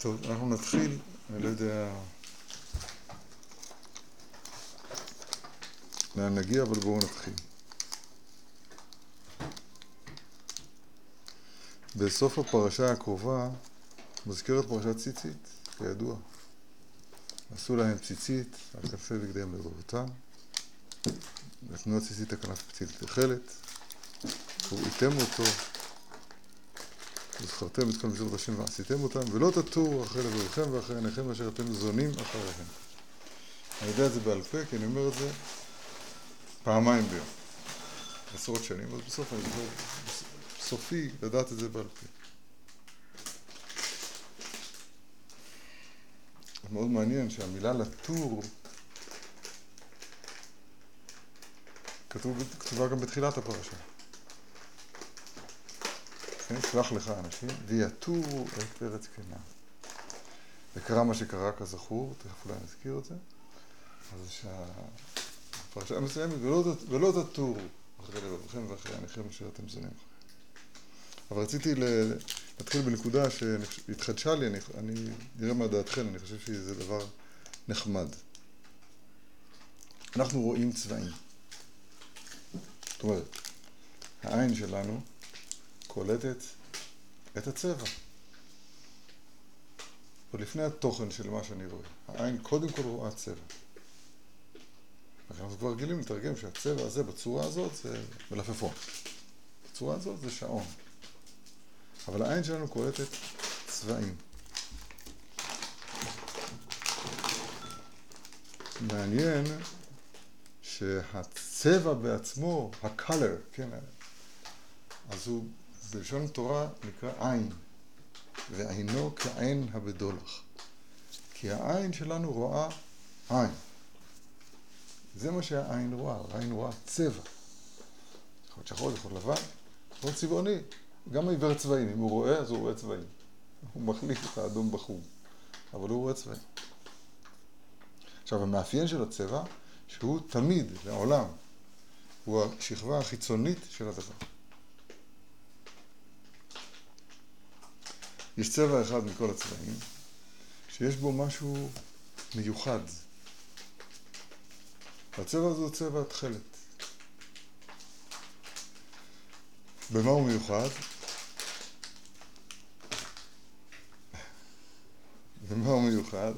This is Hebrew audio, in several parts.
טוב, אנחנו נתחיל, אני לא יודע לאן נגיע, אבל בואו נתחיל. בסוף הפרשה הקרובה מוזכרת פרשת ציצית, כידוע. עשו להם ציצית על כנפי בגדיהם לבבותם, נתנו הציצית הכנף ציצית תכלת, וראיתם אותו, וזכרתם את כל מצוות השם ועשיתם אותם, ולא תטורו אחרי לבבכם ואחרי עיניכם אשר אתם זונים אחריהם. אני יודע את זה בעל פה, כי אני אומר את זה פעמיים ביום, עשרות שנים, אז בסוף אני זוכר, סופי לדעת את זה בעל פה. מאוד מעניין שהמילה לטור כתוב, כתובה גם בתחילת הפרשה. כן, שלח לך אנשים ויתורו את ארץ כנען. וקרה מה שקרה כזכור, תכף אולי נזכיר את זה. אז שהפרשה מסיימת, ולא, תטורו אחרי לבבכם ואחרי עיניכם אשר אתם זונים. אבל רציתי להתחיל בנקודה שהתחדשה לי, אני, אני נראה מה דעתכם, אני חושב שזה דבר נחמד. אנחנו רואים צבעים. זאת אומרת, העין שלנו קולטת את הצבע. עוד לפני התוכן של מה שאני רואה. העין קודם כל רואה צבע. אנחנו כבר רגילים לתרגם שהצבע הזה בצורה הזאת זה מלפפון. בצורה הזאת זה שעון. אבל העין שלנו קולטת צבעים. מעניין שהצבע בעצמו, ה-color, כן, אז הוא בלשון תורה נקרא עין, ועינו כעין הבדולח. כי העין שלנו רואה עין. זה מה שהעין רואה, העין רואה צבע. יכול להיות שחור, יכול להיות לבן, יכול להיות צבעוני. גם עיוור צבעים, אם הוא רואה, אז הוא רואה צבעים. הוא מחליף את האדום בחום, אבל הוא רואה צבעים. עכשיו, המאפיין של הצבע, שהוא תמיד, לעולם, הוא השכבה החיצונית של הדבר. יש צבע אחד מכל הצבעים, שיש בו משהו מיוחד. והצבע הזה הוא צבע התכלת. במה הוא מיוחד? במה הוא מיוחד?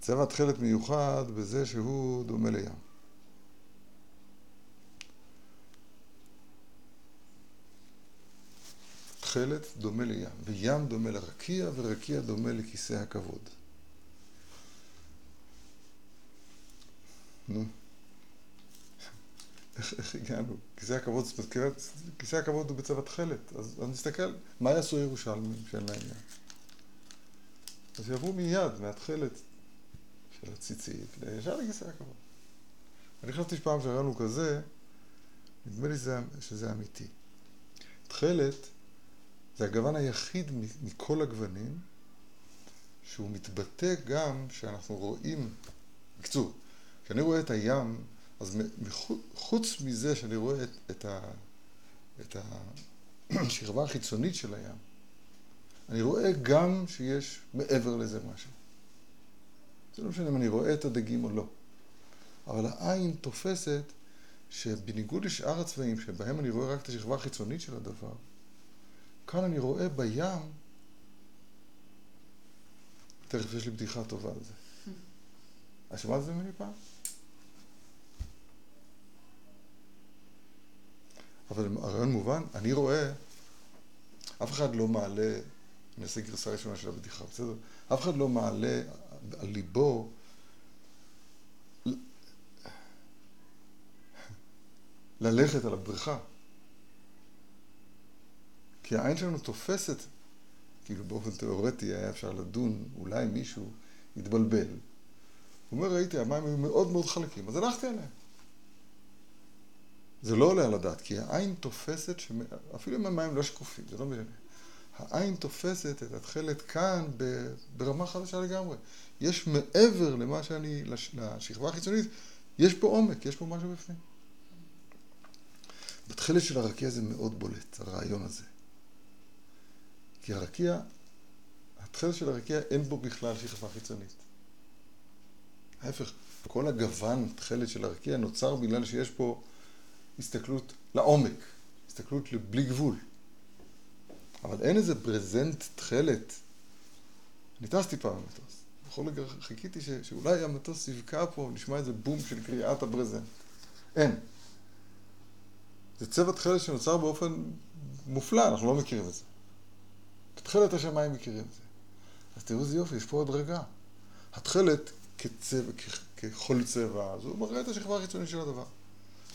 צבע התכלת מיוחד בזה שהוא דומה לים. תכלת דומה לים, וים דומה לרקיע, ורקיע דומה לכיסא הכבוד. נו. איך, איך הגענו? כיסא הכבוד, כיסא הכבוד הוא בצבע תכלת, אז, אז נסתכל, מה יעשו ירושלמים שאין להם ים? אז יעברו מיד מהתכלת של הציצית לישר לכיסא הכבוד. אני חשבתי שפעם שראינו כזה, נדמה לי שזה, שזה אמיתי. תכלת זה הגוון היחיד מכל הגוונים שהוא מתבטא גם כשאנחנו רואים, בקיצור, כשאני רואה את הים, אז חוץ מזה שאני רואה את, את, ה, את השכבה החיצונית של הים, אני רואה גם שיש מעבר לזה משהו. זה לא משנה אם אני רואה את הדגים או לא. אבל העין תופסת שבניגוד לשאר הצבעים שבהם אני רואה רק את השכבה החיצונית של הדבר, כאן אני רואה בים, תכף יש לי בדיחה טובה על זה. את שמעת את זה ממני פעם? אבל הרעיון מובן, אני רואה, אף אחד לא מעלה, אני אעשה גרסה ראשונה של הבדיחה, בסדר? אף אחד לא מעלה על ליבו ללכת על הבריכה. כי העין שלנו תופסת, כאילו באופן תיאורטי היה אפשר לדון, אולי מישהו יתבלבל. הוא אומר, ראיתי, המים היו מאוד מאוד חלקים, אז הלכתי עליהם. זה לא עולה על הדעת, כי העין תופסת, אפילו אם המים לא שקופים, זה לא משנה. העין תופסת את התכלת כאן ברמה חדשה לגמרי. יש מעבר למה שאני, לשכבה החיצונית, יש פה עומק, יש פה משהו בפנים. בתכלת של הרקיע זה מאוד בולט, הרעיון הזה. כי הרקיע, התכלת של הרקיע אין בו בכלל שכבה חיצונית. ההפך, כל הגוון, תכלת של הרקיע, נוצר בגלל שיש פה הסתכלות לעומק, הסתכלות בלי גבול. אבל אין איזה ברזנט תכלת. אני טסתי פעם במטוס. בכל רגע חיכיתי ש, שאולי המטוס יבקע פה, נשמע איזה בום של קריאת הברזנט. אין. זה צבע תכלת שנוצר באופן מופלא, אנחנו לא מכירים את זה. תכלת השמיים מכירים את זה. אז תראו איזה יופי, יש פה הדרגה. התכלת כצבע, ככל צבע, אז הוא מראה את השכבה החיצונית של הדבר.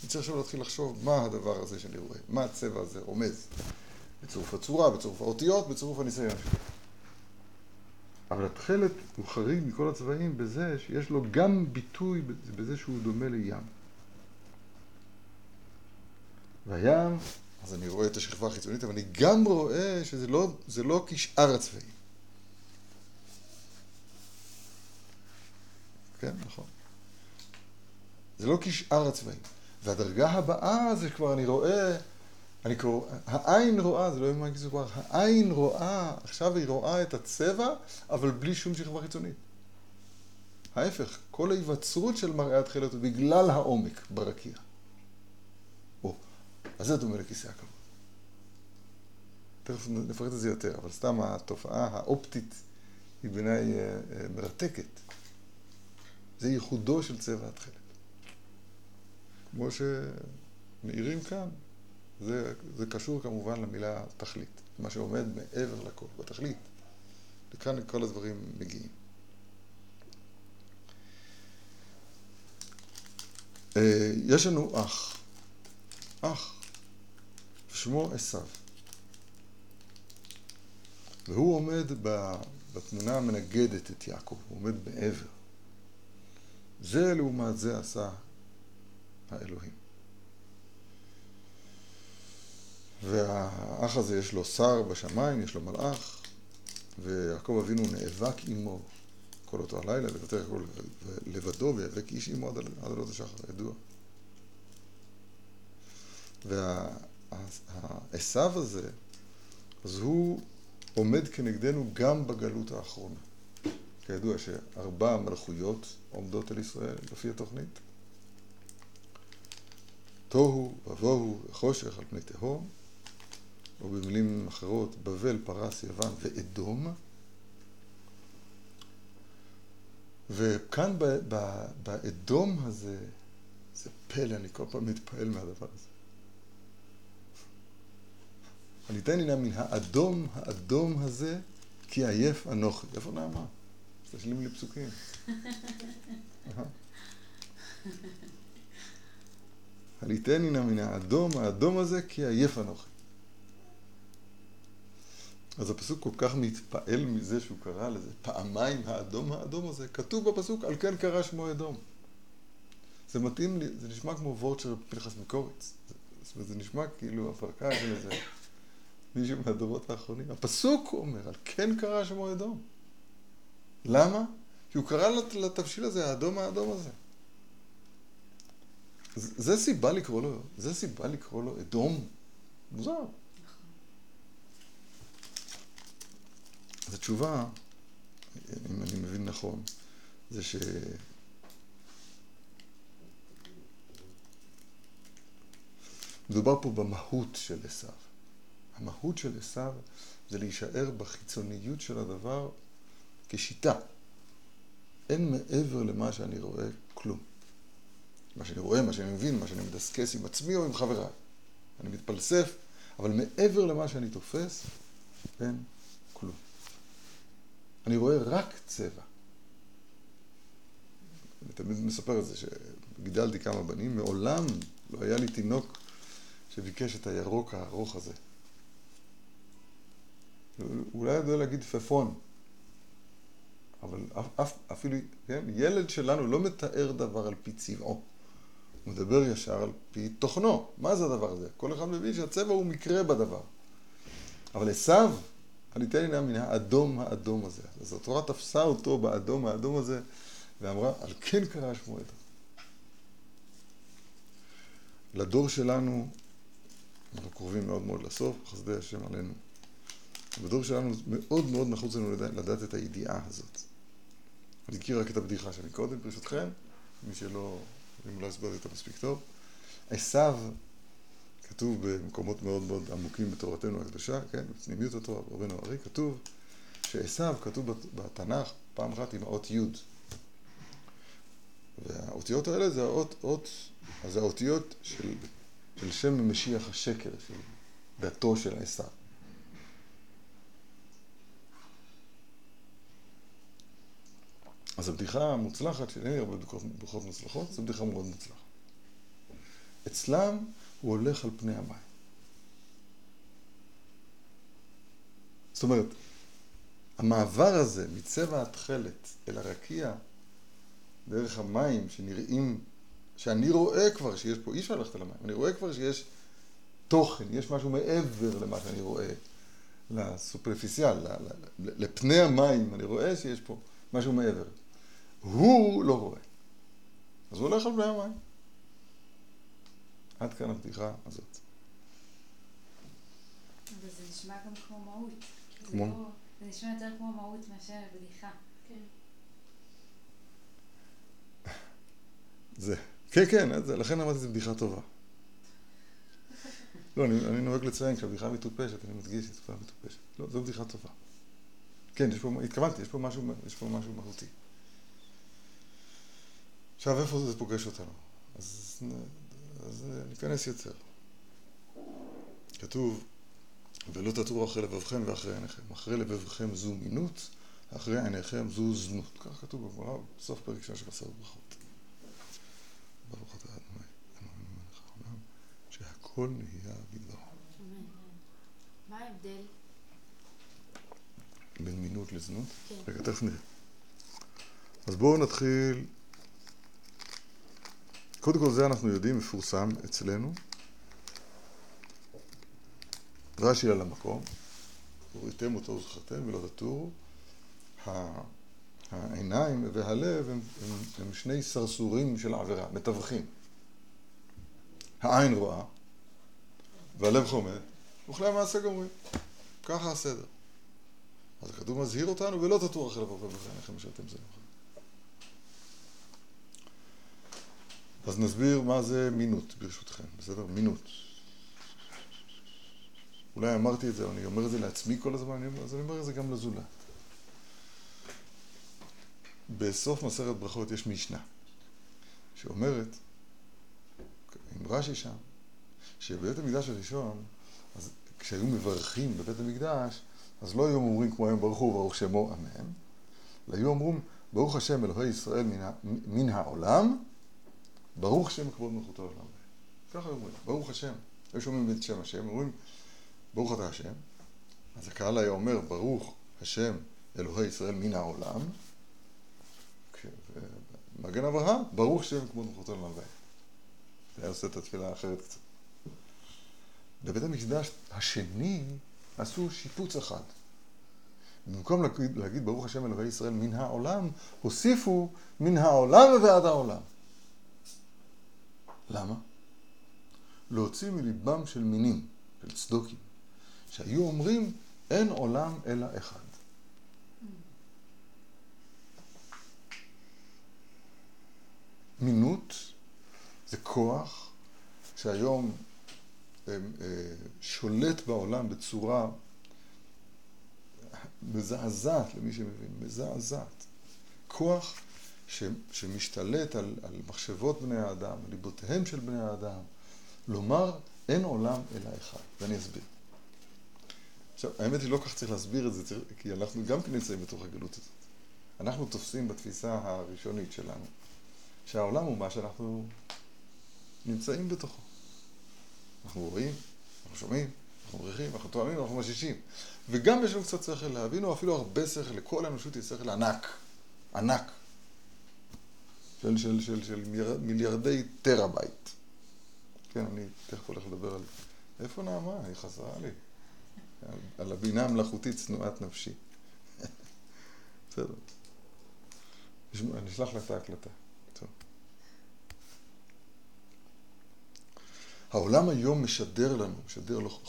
אני צריך עכשיו להתחיל לחשוב מה הדבר הזה שאני רואה, מה הצבע הזה רומז. בצירוף הצורה, בצירוף האותיות, בצירוף הניסיון. אבל התכלת הוא חריג מכל הצבעים בזה שיש לו גם ביטוי בזה שהוא דומה לים. והים, אז אני רואה את השכבה החיצונית, אבל אני גם רואה שזה לא, לא כשאר הצבעים. כן, נכון. זה לא כשאר הצבעים. והדרגה הבאה זה כבר אני רואה, אני קורא, העין רואה, זה לא יאמן כי כבר, העין רואה, עכשיו היא רואה את הצבע, אבל בלי שום שכבה חיצונית. ההפך, כל ההיווצרות של מראה התחילת הוא בגלל העומק ברקיע. אז זה דומה לכיסא הכבוד. תכף נפרט את זה יותר, אבל סתם התופעה האופטית היא בעיניי אה, אה, מרתקת. זה ייחודו של צבע התכלת. כמו שמאירים כאן, זה, זה קשור כמובן למילה תכלית, מה שעומד מעבר לכל, בתכלית. וכאן כל הדברים מגיעים. אה, יש לנו אח, אח, שמו עשיו. והוא עומד בתמונה המנגדת את יעקב, הוא עומד מעבר. זה לעומת זה עשה האלוהים. והאח הזה יש לו שר בשמיים, יש לו מלאך, ויעקב אבינו נאבק עמו כל אותו הלילה, לבטח הכל לבדו, ויאבק איש עמו עד עלות השחר, ידוע. והעשו הזה, אז הוא עומד כנגדנו גם בגלות האחרונה. כידוע שארבע מלכויות עומדות על ישראל, לפי התוכנית. תוהו ובוהו וחושך על פני תהום, או במילים אחרות, בבל, פרס, יוון ואדום. וכאן באדום הזה, זה פלא, אני כל פעם מתפעל מהדבר הזה. אני אתן הנה מן האדום, האדום הזה, כי עייף אנוכי. איפה נעמה? תשלים לי פסוקים. הליטני נא מן האדום, האדום הזה, כי עייף אנוכי. אז הפסוק כל כך מתפעל מזה שהוא קרא לזה פעמיים האדום האדום הזה, כתוב בפסוק על כן קרא שמו אדום. זה מתאים לי, זה נשמע כמו וורד של פנחס מקוריץ. זאת אומרת, זה נשמע כאילו הפרקה של איזה מישהו מהדורות האחרונים. הפסוק אומר, על כן קרא שמו אדום. למה? כי הוא קרא לתבשיל הזה, האדום האדום הזה. זה סיבה לקרוא לו, זה סיבה לקרוא לו אדום. מוזר. אז התשובה, אם אני מבין נכון, זה ש... מדובר פה במהות של עשיו. המהות של עשיו זה להישאר בחיצוניות של הדבר כשיטה. אין מעבר למה שאני רואה כלום. מה שאני רואה, מה שאני מבין, מה שאני מדסקס עם עצמי או עם חבריי. אני מתפלסף, אבל מעבר למה שאני תופס, אין כלום. אני רואה רק צבע. אני תמיד מספר את זה, שגידלתי כמה בנים, מעולם לא היה לי תינוק שביקש את הירוק הארוך הזה. אולי יודע להגיד פפון, אבל אף, אפילו, כן, ילד שלנו לא מתאר דבר על פי צבעו. הוא מדבר ישר על פי תוכנו. מה זה הדבר הזה? כל אחד מבין שהצבע הוא מקרה בדבר. אבל עשיו, אני אתן לי מן האדום האדום הזה. אז התורה תפסה אותו באדום האדום הזה, ואמרה, על כן קרא שמו אדום. לדור שלנו, אנחנו קרובים מאוד מאוד לסוף, חסדי השם עלינו בדור שלנו מאוד מאוד נחוץ לנו לדעת, לדעת את הידיעה הזאת. אני אזכיר רק את הבדיחה שלי קודם, ברשותכם, מי שלא, אם לא הסברתי אותה מספיק טוב. עשיו, כתוב במקומות מאוד מאוד עמוקים בתורתנו הקדושה, כן, בפנימיות התורה, ברבנו ארי, כתוב שעשיו כתוב בתנ"ך פעם אחת עם האות י' והאותיות האלה זה האות, אות, אז האותיות של, של שם משיח השקר, של דתו של עשיו. אז הבדיחה המוצלחת, שאין לי הרבה בדיחות מוצלחות, זו בדיחה מאוד מוצלחת. אצלם הוא הולך על פני המים. זאת אומרת, המעבר הזה מצבע התכלת אל הרקיע, דרך המים שנראים, שאני רואה כבר שיש פה, אי אפשר ללכת על המים, אני רואה כבר שיש תוכן, יש משהו מעבר למה שאני רואה, לסופרפיסיאל, לפני המים, אני רואה שיש פה משהו מעבר. הוא לא רואה. אז הוא הולך על פני המים. עד כאן הבדיחה הזאת. אבל זה נשמע גם כמו מהות. כמו? זה, לא, זה נשמע יותר כמו מהות מאשר בדיחה. כן. זה, כן, כן, זה, לכן אמרתי שזו בדיחה טובה. לא, אני, אני נוהג לציין, כשהבדיחה מטופשת, אני מדגיש את זה מטופשת. לא, זו בדיחה טובה. כן, יש פה, התכוונתי, יש פה משהו, יש פה משהו מהותי. עכשיו, איפה זה פוגש אותנו? אז, אז ניכנס יותר. כתוב, ולא תטורו אחרי לבבכם ואחרי עיניכם. אחרי לבבכם זו מינות, אחרי עיניכם זו זנות. כך כתוב בגמרא, בסוף פרק שעה של עשרת ברכות. ברוך אתה אדוני, אלוהינו מלך העולם, שהכל נהיה בדברו. מה ההבדל? בין מינות לזנות? כן. רגע, תכף נראה. אז בואו נתחיל קודם כל זה אנחנו יודעים, מפורסם אצלנו. רש"י על המקום, וראיתם אותו וזכרתם ולא תטורו. העיניים והלב הם, הם, הם שני סרסורים של העבירה, מתווכים. העין רואה, והלב חומד, וכלי המעשה גומרים. ככה הסדר. אז הכתוב מזהיר אותנו, ולא תטור אחרי לבוא ובעיניכם אשר אתם זרים. אז נסביר מה זה מינות, ברשותכם, בסדר? מינות. אולי אמרתי את זה, אני אומר את זה לעצמי כל הזמן, אז אני אומר את זה גם לזולת. בסוף מסכת ברכות יש משנה, שאומרת, עם רש"י שם, שבבית המקדש הראשון, אז כשהיו מברכים בבית המקדש, אז לא היו אומרים כמו היום הוא וברוך שמו אמן, אלא היו אומרים ברוך השם אלוהי ישראל מן העולם ברוך השם כבוד מלכותו לעולם. ככה אומרים, ברוך השם. היו שומעים את שם השם, אומרים, ברוך אתה השם. אז הקהל היה אומר, ברוך השם אלוהי ישראל מן העולם. מגן אברהם, ברוך השם כבוד מלכותו לעולם. זה היה עושה את התפילה האחרת קצת. בבית המקדש השני עשו שיפוץ אחד. במקום להגיד ברוך השם אלוהי ישראל מן העולם, הוסיפו מן העולם ועד העולם. למה? להוציא מליבם של מינים, של צדוקים, שהיו אומרים אין עולם אלא אחד. מינות זה כוח שהיום אה, שולט בעולם בצורה מזעזעת למי שמבין, מזעזעת. כוח ש, שמשתלט על, על מחשבות בני האדם, על ליבותיהם של בני האדם, לומר אין עולם אלא אחד, ואני אסביר. עכשיו, האמת היא לא כך צריך להסביר את זה, כי אנחנו גם כן נמצאים בתוך הגלות הזאת. אנחנו תופסים בתפיסה הראשונית שלנו, שהעולם הוא מה שאנחנו נמצאים בתוכו. אנחנו רואים, אנחנו שומעים, אנחנו מריחים, אנחנו טועמים, אנחנו ממששים. וגם יש לנו קצת שכל להבין, או אפילו הרבה שכל, לכל האנושות יש שכל ענק. ענק. של, של, של, של מיליארדי terabyte. כן, אני תכף הולך לדבר על... איפה נעמה? היא חזרה לי. על, על הבינה המלאכותית שנואת נפשי. בסדר. אני אשלח לה את ההקלטה. העולם היום משדר לנו, משדר לו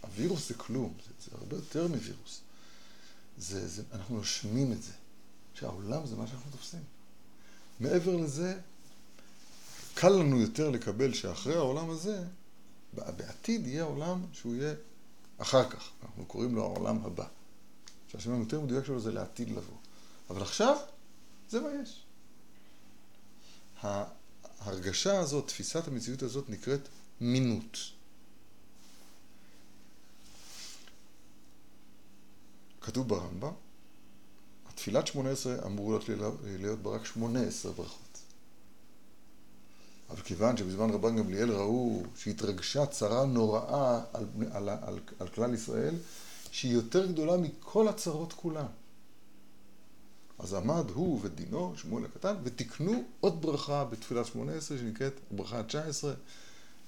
הווירוס זה כלום, זה, זה הרבה יותר מווירוס. זה, זה, אנחנו נושמים את זה, שהעולם זה מה שאנחנו תופסים. מעבר לזה, קל לנו יותר לקבל שאחרי העולם הזה, בעתיד יהיה עולם שהוא יהיה אחר כך. אנחנו קוראים לו העולם הבא. שהשם היותר מדויק שלו זה לעתיד לבוא. אבל עכשיו, זה מה יש. ההרגשה הזאת, תפיסת המציאות הזאת נקראת מינות. כתוב ברמב"ם, התפילת שמונה עשרה אמורות להיות בה רק שמונה עשרה ברכות. אבל כיוון שבזמן רבן גמליאל ראו שהתרגשה צרה נוראה על, על, על, על כלל ישראל, שהיא יותר גדולה מכל הצרות כולן. אז עמד הוא ודינו, שמואל הקטן, ותיקנו עוד ברכה בתפילת שמונה עשרה, שנקראת ברכה התשע עשרה,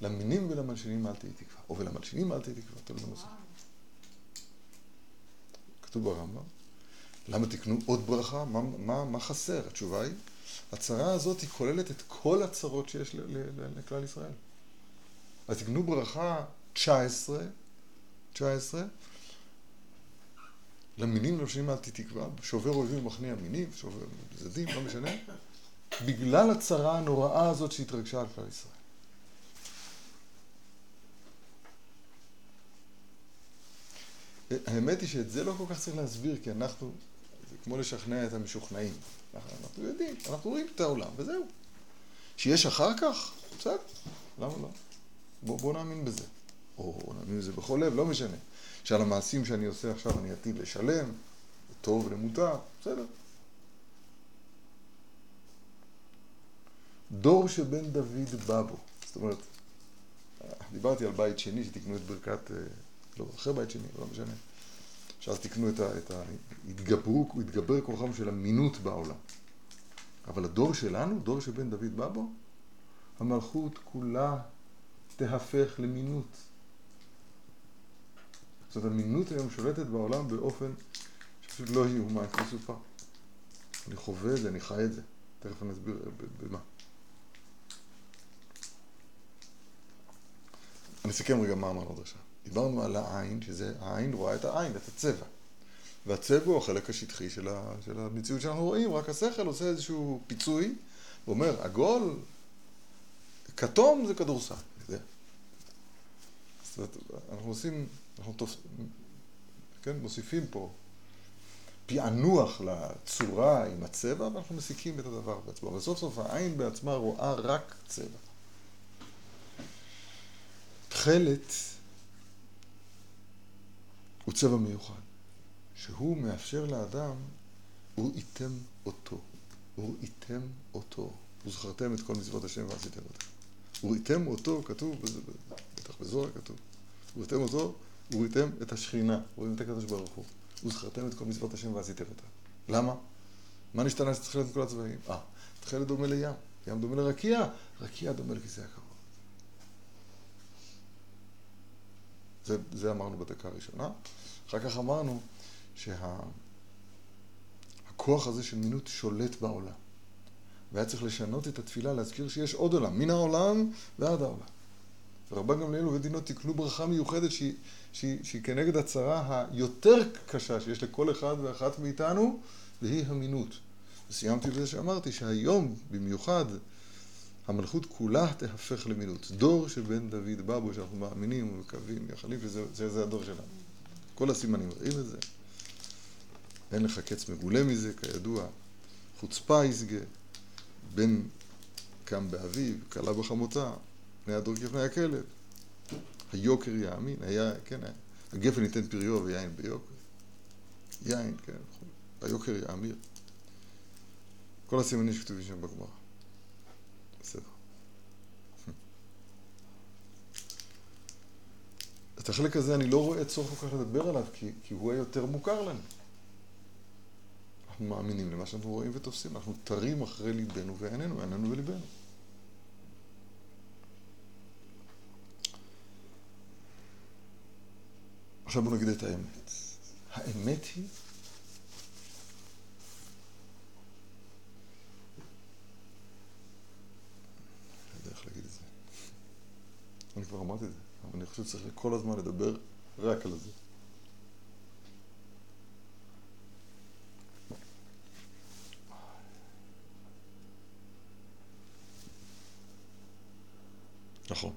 למינים ולמלשינים אל תהי תקווה, או ולמלשינים אל תהי תקווה, תלוי בנוסח. כתוב ברמב"ם. למה תקנו עוד ברכה? מה, מה, מה חסר? התשובה היא, הצרה הזאת היא כוללת את כל הצרות שיש לכלל ישראל. אז תקנו ברכה 19, 19, למינים למשנים אל תתקווה, שובר אויבים ומכניע מינים, שובר זדים, לא משנה, בגלל הצרה הנוראה הזאת שהתרגשה על כלל ישראל. האמת היא שאת זה לא כל כך צריך להסביר, כי אנחנו, כמו לשכנע את המשוכנעים. אנחנו יודעים, אנחנו רואים את העולם, וזהו. שיש אחר כך, בסדר, למה לא? בואו בוא נאמין בזה. או נאמין בזה בכל לב, לא משנה. שעל המעשים שאני עושה עכשיו אני עתיד לשלם, טוב למותר, בסדר. דור שבן דוד בא בו. זאת אומרת, דיברתי על בית שני שתקנו את ברכת, אה, לא, אחרי בית שני, לא משנה. שאז תקנו את ה... את ה התגברו, התגבר כוחם של אמינות בעולם. אבל הדור שלנו, דור שבן דוד בא בו, המלכות כולה תהפך למינות. זאת אומרת, המינות היום שולטת בעולם באופן שפשוט לא יאומן כמו סופה. אני חווה את זה, אני חי את זה. תכף אני אסביר במה. אני אסכם רגע מה אמרנו עד עכשיו. דיברנו על העין, שזה, העין רואה את העין, את הצבע. והצבע הוא החלק השטחי של, ה, של המציאות שאנחנו רואים, רק השכל עושה איזשהו פיצוי, ואומר, עגול, כתום זה כדורסל. זאת אומרת, אנחנו עושים, אנחנו תופ... כן, מוסיפים פה פענוח לצורה עם הצבע, ואנחנו מסיקים את הדבר בעצמו. אבל סוף סוף העין בעצמה רואה רק צבע. תכלת הוא צבע מיוחד, שהוא מאפשר לאדם, הוא איתם אותו. הוא איתם אותו. וזכרתם את כל מצוות השם ועשיתם אותם. הוא איתם אותו, כתוב, בטח בזוהר כתוב. הוא איתם אותו, הוא איתם את השכינה, רואים את הקדוש ברוך הוא. וזכרתם את כל מצוות השם ועשיתם אותם. למה? מה נשתנה שתכלת את כל הצבעים? אה, תכלת דומה לים, ים דומה לרקיע, רקיע דומה לכיסא הכבוד. זה, זה אמרנו בדקה הראשונה. אחר כך אמרנו שהכוח שה... הזה של מינות שולט בעולם. והיה צריך לשנות את התפילה, להזכיר שיש עוד עולם, מן העולם ועד העולם. ורבן גמליאל ובדינו תקנו ברכה מיוחדת שהיא, שהיא, שהיא כנגד הצרה היותר קשה שיש לכל אחד ואחת מאיתנו, והיא המינות. וסיימתי בזה שאמרתי שהיום במיוחד המלכות כולה תהפך למינות. דור שבן דוד בא בו, שאנחנו מאמינים ומקווים, מייחלים שזה זה הדור שלנו. כל הסימנים מראים את זה. אין לך קץ מגולה מזה, כידוע. חוצפה יסגה, בן קם באביו, כלה בחמותה, פני הדור כפני הכלב. היוקר יאמין, היה, כן, הגפן ייתן פריו ויין ביוקר. יין, כן, היוקר יאמיר. כל הסימנים שכתובים שם בגמרא. בסדר. את החלק הזה אני לא רואה צורך כל כך לדבר עליו, כי, כי הוא היותר מוכר לנו. אנחנו מאמינים למה שאנחנו רואים ותופסים, אנחנו תרים אחרי ליבנו ועינינו, עינינו וליבנו. עכשיו בואו נגיד את האמת. האמת היא אני כבר אמרתי את זה, אבל אני חושב שצריך כל הזמן לדבר רק על זה. נכון.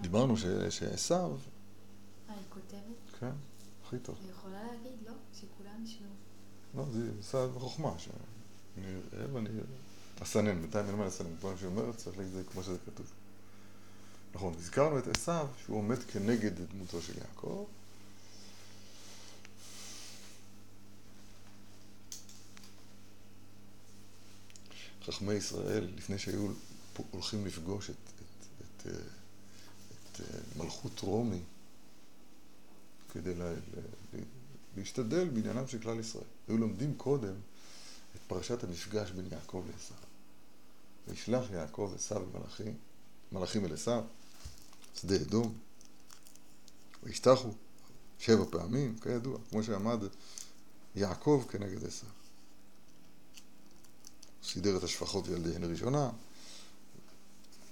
דיברנו שעשו, אה, היא כותבת? כן, הכי טוב. היא יכולה להגיד, לא? שכולם ישמעו. לא, זה עשה בחוכמה, שאני אראה אסנן, בינתיים אין מה לסנן, מה שהיא אומרת צריך להגיד את זה כמו שזה כתוב. נכון, הזכרנו את עשיו שהוא עומד כנגד דמותו של יעקב. חכמי ישראל, לפני שהיו הולכים לפגוש את, את, את, אה, את אה, מלכות רומי, כדי לה, לה, להשתדל בעניינם של כלל ישראל. היו לומדים קודם את פרשת המפגש בין יעקב לעשו. וישלח יעקב עשו ומלאכים, מלאכים אל עשו, שדה אדום, וישתחו שבע פעמים, כידוע, כמו שעמד יעקב כנגד עשו. סידר את השפחות וילדיהן ראשונה,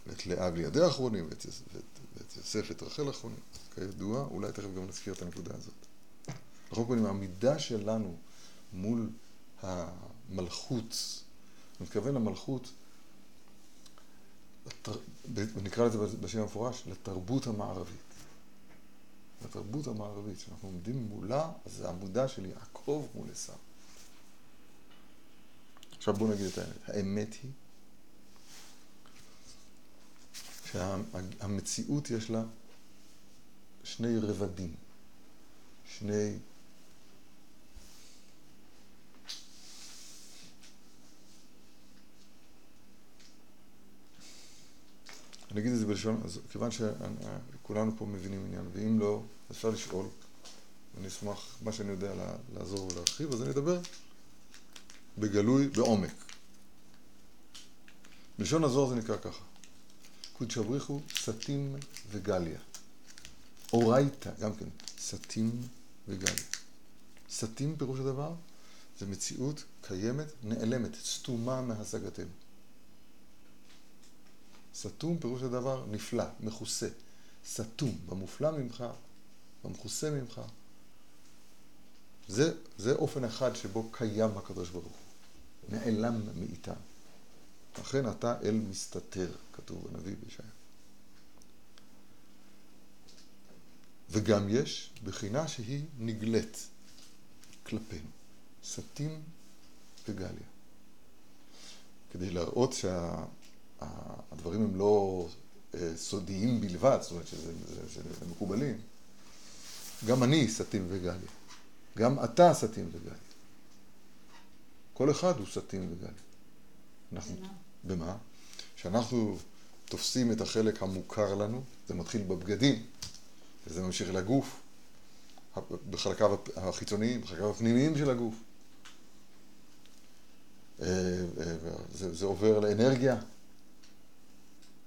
ואת לאה ולידי האחרונים, ואת, ואת, ואת יוסף ואת רחל האחרונים. כידוע, אולי תכף גם נזכיר את הנקודה הזאת. אנחנו קוראים העמידה שלנו מול המלכות, אני מתכוון למלכות. נקרא לזה בשם המפורש, לתרבות המערבית. לתרבות המערבית, שאנחנו עומדים מולה, אז זה העמודה של יעקב מול עשיו. עכשיו בואו נגיד את האמת. האמת היא שהמציאות יש לה שני רבדים, שני אני אגיד את זה בלשון, אז כיוון שכולנו פה מבינים עניין, ואם לא, אפשר לשאול, ואני אשמח, מה שאני יודע, לעזור ולהרחיב, אז אני אדבר בגלוי, בעומק. בלשון הזוהר זה נקרא ככה: קודש אבריחו סטים וגליה. אורייתא, גם כן, סטים וגליה. סטים פירוש הדבר זה מציאות קיימת, נעלמת, סתומה מהשגתנו. סתום פירוש הדבר נפלא, מכוסה. סתום, במופלא ממך, במכוסה ממך. זה, זה אופן אחד שבו קיים הקדוש ברוך הוא. נעלם מאיתנו. לכן אתה אל מסתתר, כתוב בנביא בישעיה. וגם יש בחינה שהיא נגלית כלפינו. סתים וגליה. כדי להראות שהדברים הם לא סודיים בלבד, זאת אומרת שזה, שזה, שזה מקובלים. גם אני סתים וגליה. גם אתה סתים וגליה. כל אחד הוא סתים וגליה. אנחנו, במה? במה? שאנחנו תופסים את החלק המוכר לנו, זה מתחיל בבגדים, וזה ממשיך לגוף, בחלקיו החיצוניים, בחלקיו הפנימיים של הגוף. זה, זה עובר לאנרגיה,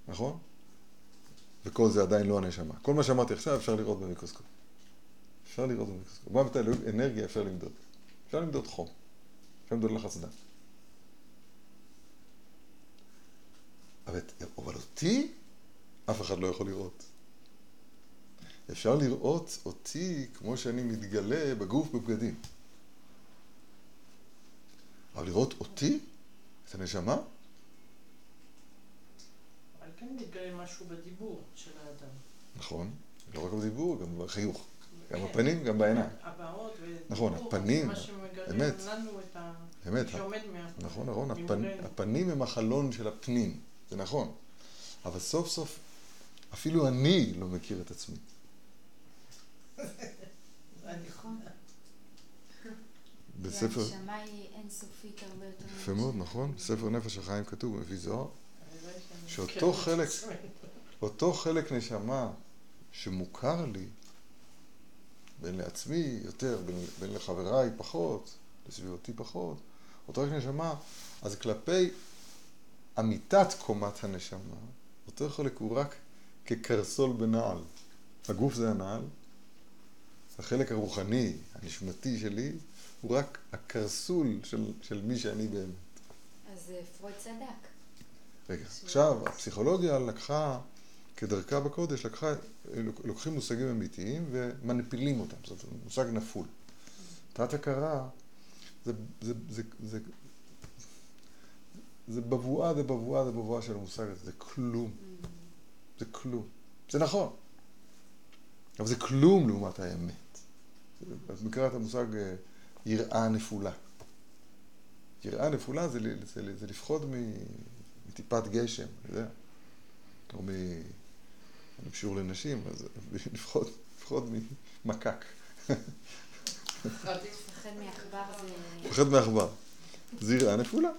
נכון? וכל זה עדיין לא הנשמה. כל מה שאמרתי עכשיו אפשר לראות במיקרוסקופ. אפשר לראות במיקרוסקופ. מה מתי אנרגיה אפשר למדוד? אפשר למדוד חום. אפשר למדוד לחץ דם. אבל, אבל אותי אף אחד לא יכול לראות. אפשר לראות אותי כמו שאני מתגלה בגוף בבגדים. אבל לראות אותי, את הנשמה, כן מתגלה משהו בדיבור של האדם. נכון, לא רק בדיבור, גם בחיוך, גם בפנים, גם בעיניים. הבעות ודיבור, נכון, הפנים, אמת. לנו את ה... אמת, מי שעומד מה... נכון, נכון. הפנים הם החלון של הפנים, זה נכון. אבל סוף סוף, אפילו אני לא מכיר את עצמי. נכון. בספר, והנשמה היא אינסופית הרבה יותר יפה מאוד, נכון? בספר נפש החיים כתוב, מביא זוהר, שאותו את חלק-. אותו חלק נשמה שמוכר לי, בין לעצמי יותר, בין, בין לחבריי פחות, לסביבתי פחות, אותו חלק נשמה, אז כלפי אמיתת קומת הנשמה, אותו חלק הוא רק כקרסול בנעל. הגוף זה הנעל, החלק הרוחני, הנשמתי שלי, הוא רק הקרסול של, של מי שאני באמת. אז אה, פרויד צדק. רגע, עכשיו, הפסיכולוגיה לקחה כדרכה בקודש, לקחה, לוקחים מושגים אמיתיים ומנפילים אותם, זאת אומרת, מושג נפול. תת הכרה זה, זה, זה, זה, זה בבואה, זה בבואה, זה בבואה של המושג הזה, זה כלום. זה כלום. זה נכון, אבל זה כלום לעומת האמת. את מכירה את המושג אה, יראה נפולה. יראה נפולה זה, זה, זה לפחוד מטיפת גשם, יודע, או מ... אני קשור לנשים, אז לפחוד, לפחוד ממקק. לפחד מעכבר זה... לפחד מעכבר. זה יראה נפולה.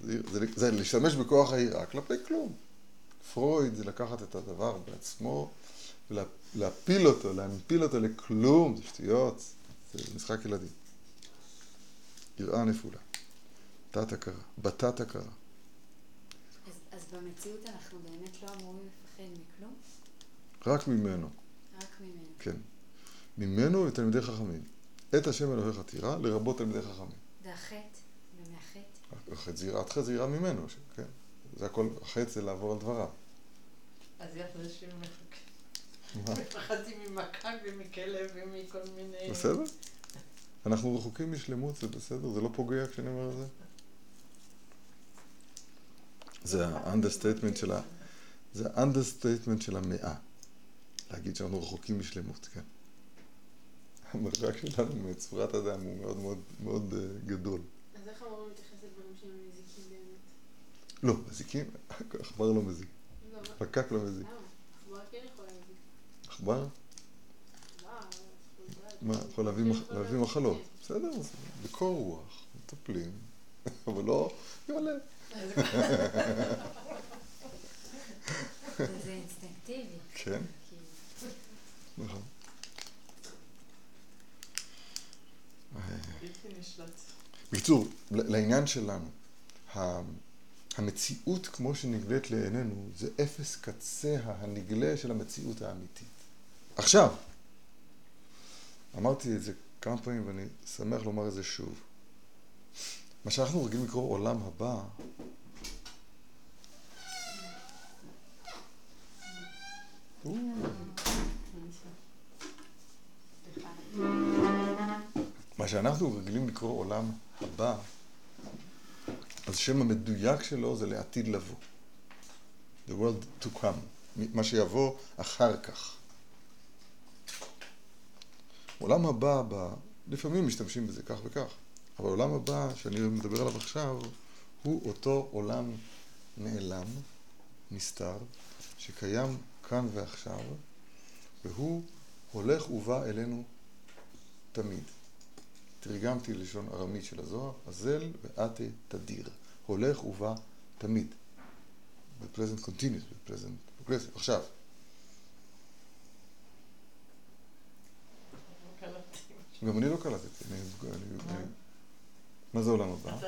זה, זה, זה להשתמש בכוח היראה כלפי כלום. פרויד זה לקחת את הדבר בעצמו ולהפיל אותו, להנפיל אותו לכלום, זה שטויות, זה משחק ילדים. יראה נפולה. תת הכרה, בתת הכרה. אז, אז במציאות אנחנו באמת לא אמורים לפחד מכלום? רק ממנו, רק ממנו. כן. ממנו ותלמידי חכמים. את השם אלוהיך תירא, לרבות תלמידי חכמים. זה החטא, ומהחטא. החטא זה יראת חטא זה יראה ממנו, כן. זה הכל, החטא זה לעבור על דבריו. אז אנשים מה? מפחדים ממקק ומכלב ומכל מיני... בסדר? אנחנו רחוקים משלמות, זה בסדר? זה לא פוגע כשאני אומר את זה? זה ה understatement של ה... זה ה understatement של המאה. להגיד שאנחנו רחוקים משלמות, כן. המרחק שלנו מצורת אדם הוא מאוד מאוד מאוד אה, גדול. אז איך אמורים להתייחס לדברים שהם מזיקים באמת? לא, מזיקים, עכבר לא מזיק, לא? פקק לא מזיק. עכבר כן יכול להזיק. עכבר? לא, מה, יכול להביא להביא מחלות. בסדר, בקור רוח, מטפלים, אבל לא הלב. זה אינסטינקטיבי. כן, נכון. בקיצור, לעניין שלנו, המציאות כמו שנגלית לעינינו זה אפס קצה הנגלה של המציאות האמיתית. עכשיו, אמרתי את זה כמה פעמים ואני שמח לומר את זה שוב. מה שאנחנו רגילים לקרוא עולם הבא, מה שאנחנו רגילים לקרוא עולם הבא, אז השם המדויק שלו זה לעתיד לבוא. The world to come, מה שיבוא אחר כך. עולם הבא. לפעמים משתמשים בזה כך וכך, אבל עולם הבא שאני מדבר עליו עכשיו, הוא אותו עולם נעלם, נסתר, שקיים כאן ועכשיו, והוא הולך ובא אלינו תמיד. תרגמתי ללשון ארמית של הזוהר, אזל ועתה תדיר. הולך ובא תמיד. ב-present continuous, ב-present progressive. עכשיו, לא. גם אני לא קלטתי. אני, אני, אני, מה זה עולם הבא? אתה...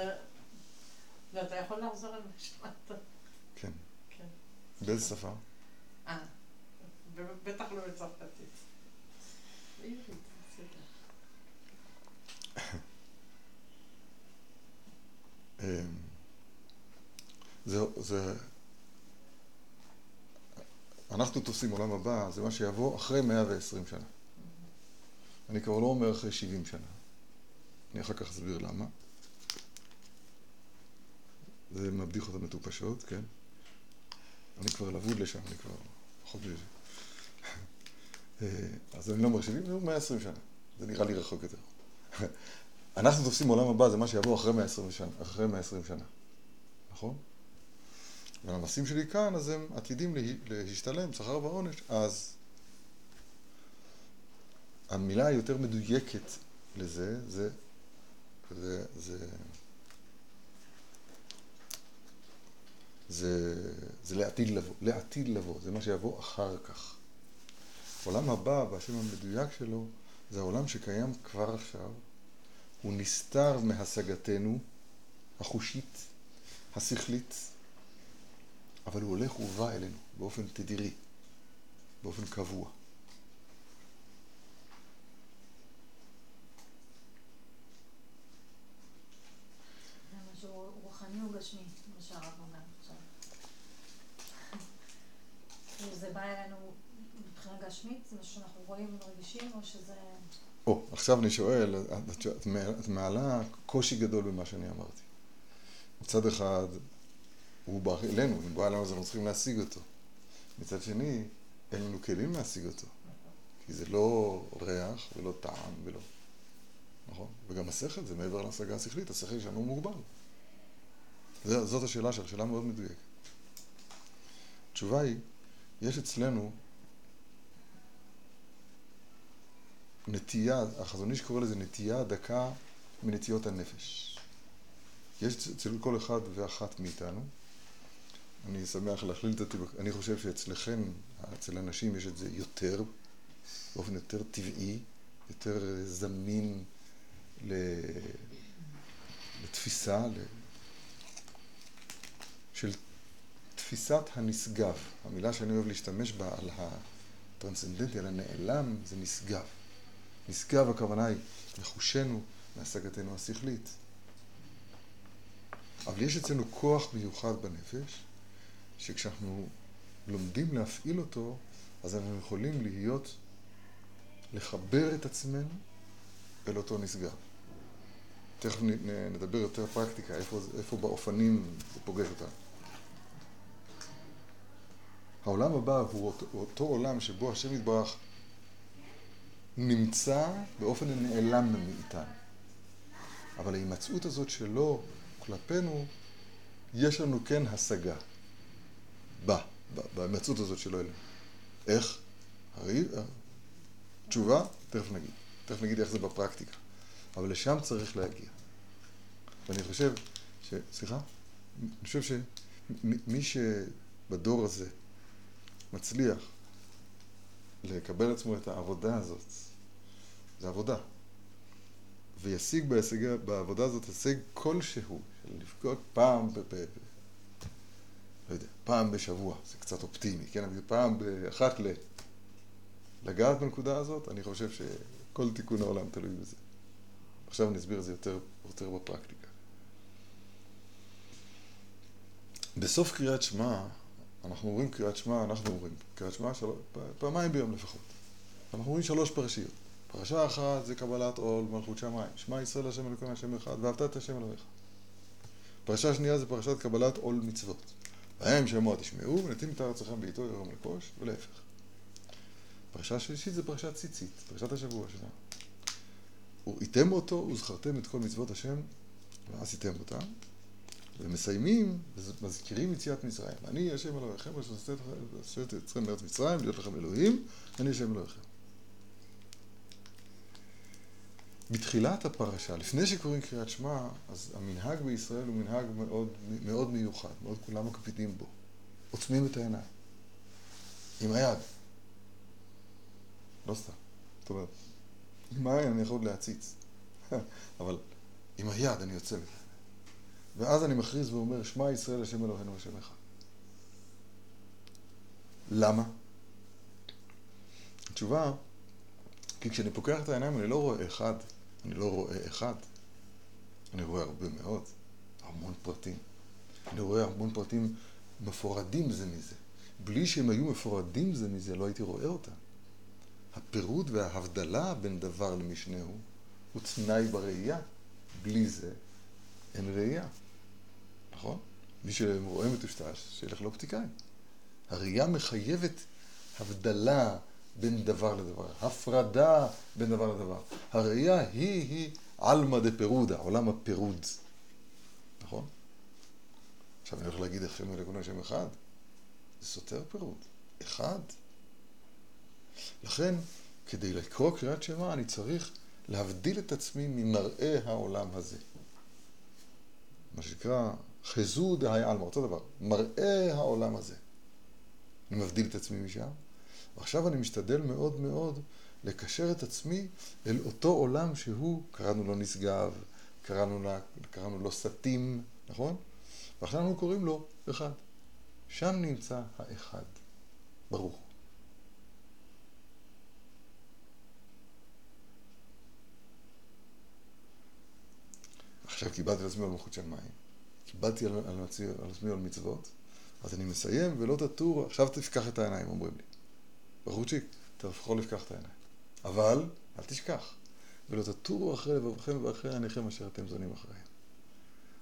לא, אתה יכול לחזור על מה שאמרת. כן. כן. באיזה שפה? אה, בטח לא בצרפתית. אמ, זה, זה, אנחנו תופסים עולם הבא, זה מה שיבוא אחרי 120 שנה. אני כבר לא אומר אחרי 70 שנה. אני אחר כך אסביר למה. זה מבדיחות המטופשות, כן? אני כבר לבוד לשם, אני כבר רחוק מזה. אה, אז אני לא אומר 70, זה 120 שנה. זה נראה לי רחוק יותר. אנחנו תופסים עולם הבא, זה מה שיבוא אחרי 120 שנה, אחרי 120 שנה, נכון? והמעשים שלי כאן, אז הם עתידים לה- להשתלם, שכר ועונש, אז המילה היותר מדויקת לזה, זה, זה, זה, זה, זה לעתיד לבוא, לעתיד לבוא, זה מה שיבוא אחר כך. העולם הבא, והשם המדויק שלו, זה העולם שקיים כבר עכשיו, הוא נסתר מהשגתנו החושית, השכלית, אבל הוא הולך ובא אלינו באופן תדירי, באופן קבוע. זה משהו אומר עכשיו. כאילו גשמית? זה משהו שאנחנו רואים ומרגישים, או שזה... או, עכשיו אני שואל, את, את, את מעלה קושי גדול במה שאני אמרתי. מצד אחד, הוא בא אלינו, אם בא אלינו אז אנחנו צריכים להשיג אותו. מצד שני, אין לנו כלים להשיג אותו. כי זה לא ריח ולא טעם ולא... נכון? וגם השכל זה מעבר להשגה השכלית, השכל שלנו מוגבל. זה, זאת השאלה שלך, שאלה מאוד מדויקת. התשובה היא, יש אצלנו נטייה, החזון איש קורא לזה נטייה דקה מנטיות הנפש. יש אצל כל אחד ואחת מאיתנו, אני שמח להכליל את הטיפול, אני חושב שאצלכם, אצל אנשים יש את זה יותר, באופן יותר טבעי, יותר זמין לתפיסה, של תפיסת הנשגב. המילה שאני אוהב להשתמש בה על הטרנסצנדנטי, על הנעלם, זה נשגב. נשגב הכוונה היא לחושנו מהשגתנו השכלית. אבל יש אצלנו כוח מיוחד בנפש, שכשאנחנו לומדים להפעיל אותו, אז אנחנו יכולים להיות, לחבר את עצמנו אל אותו נשגב. תכף נדבר יותר פרקטיקה, איפה, איפה באופנים זה פוגש אותנו. העולם הבא הוא אותו, אותו עולם שבו השם יתברך נמצא באופן הנעלם מאיתנו. אבל ההימצאות הזאת שלו כלפינו, יש לנו כן השגה. בה, בהימצאות הזאת שלו אלינו. איך? הרי, תשובה, תכף נגיד. תכף נגיד איך זה בפרקטיקה. אבל לשם צריך להגיע. ואני חושב ש... סליחה? אני חושב שמי שבדור הזה מצליח לקבל לעצמו את העבודה הזאת, זה עבודה. וישיג בהישג, בעבודה הזאת הישג כלשהו, של לפגוש פעם, ב, ב, ב, לא יודע, פעם בשבוע, זה קצת אופטימי, כן? פעם באחת ל... לגעת בנקודה הזאת, אני חושב שכל תיקון העולם תלוי בזה. עכשיו אני אסביר את זה יותר, יותר בפרקטיקה. בסוף קריאת שמע, אנחנו אומרים קריאת שמע, אנחנו אומרים קריאת שמע של... פעמיים ביום לפחות. אנחנו אומרים שלוש פרשיות. פרשה אחת זה קבלת עול מלכות שמיים. שמע ישראל השם אלוקינו השם אחד, ואהבת את השם אלוהיך. פרשה שנייה זה פרשת קבלת עול מצוות. והם שמוע תשמעו, ונתים את ארצכם בעיתו ירום לפוש, ולהפך. פרשה שלישית זה פרשת ציצית, פרשת השבוע שלנו. וראיתם אותו וזכרתם את כל מצוות השם, ועשיתם אותם, ומסיימים, מזכירים יציאת מצרים. אני השם אלוהיכם, אשר עשיתי אתכם מארץ מצרים, להיות לכם אלוהים, אני השם אלוהיכם. בתחילת הפרשה, לפני שקוראים קריאת שמע, אז המנהג בישראל הוא מנהג מאוד, מאוד מיוחד, מאוד כולם מקפידים בו. עוצמים את העיניים. עם היד. לא סתם. זאת אומרת, עם העין אני יכול להציץ. אבל עם היד אני יוצא מזה. ואז אני מכריז ואומר, שמע ישראל השם אלוהינו השם אחד. למה? התשובה, כי כשאני פוקח את העיניים אני לא רואה אחד, אני לא רואה אחד. אני רואה הרבה מאוד, המון פרטים. אני רואה המון פרטים מפורדים זה מזה. בלי שהם היו מפורדים זה מזה, לא הייתי רואה אותם. הפירוד וההבדלה בין דבר למשנהו הוא תנאי בראייה. בלי זה אין ראייה. נכון? מי שרואה מטושטש, שילך לאופטיקאי. הראייה מחייבת הבדלה בין דבר לדבר, הפרדה בין דבר לדבר. הראייה היא-היא עלמא דפירודה, עולם הפירוד. נכון? עכשיו אני הולך להגיד איך שם אלוהינו השם אחד. זה סותר פירוד. אחד. לכן, כדי לקרוא קריאת שמע, אני צריך להבדיל את עצמי ממראה העולם הזה. מה שנקרא חזו דהי עלמא, אותו דבר, מראה העולם הזה. אני מבדיל את עצמי משם, ועכשיו אני משתדל מאוד מאוד לקשר את עצמי אל אותו עולם שהוא, קראנו לו נשגב, קראנו, לה, קראנו לו סתים, נכון? ועכשיו אנחנו קוראים לו אחד. שם נמצא האחד. ברוך. עכשיו קיבלתי על עצמי על מלכות של מים. קיבלתי על, על, על עצמי על מצוות, אז אני מסיים ולא תטור, עכשיו תפקח את העיניים, אומרים לי. בחורצ'יק, אתה לפחות יפקח את העיניים. אבל, אל תשכח, ולא תטורו אחרי לבבכם ואחרי עיניכם אשר אתם זונים אחריהם.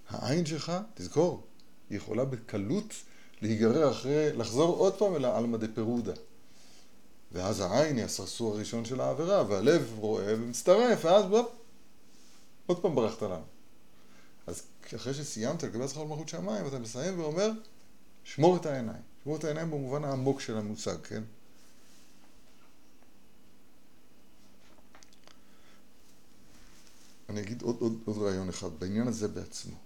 העין שלך, תזכור, היא יכולה בקלות להיגרר אחרי, לחזור עוד פעם אל העלמא דפירודה. ואז העין היא הסרסור הראשון של העבירה, והלב רואה ומצטרף, ואז בופ, עוד פעם ברחת לנו. אז אחרי שסיימת לקבל זכר למלכות שמיים, אתה מסיים ואומר, שמור את העיניים. שמור את העיניים במובן העמוק של המושג, כן? אני אגיד עוד, עוד, עוד רעיון אחד, בעניין הזה בעצמו.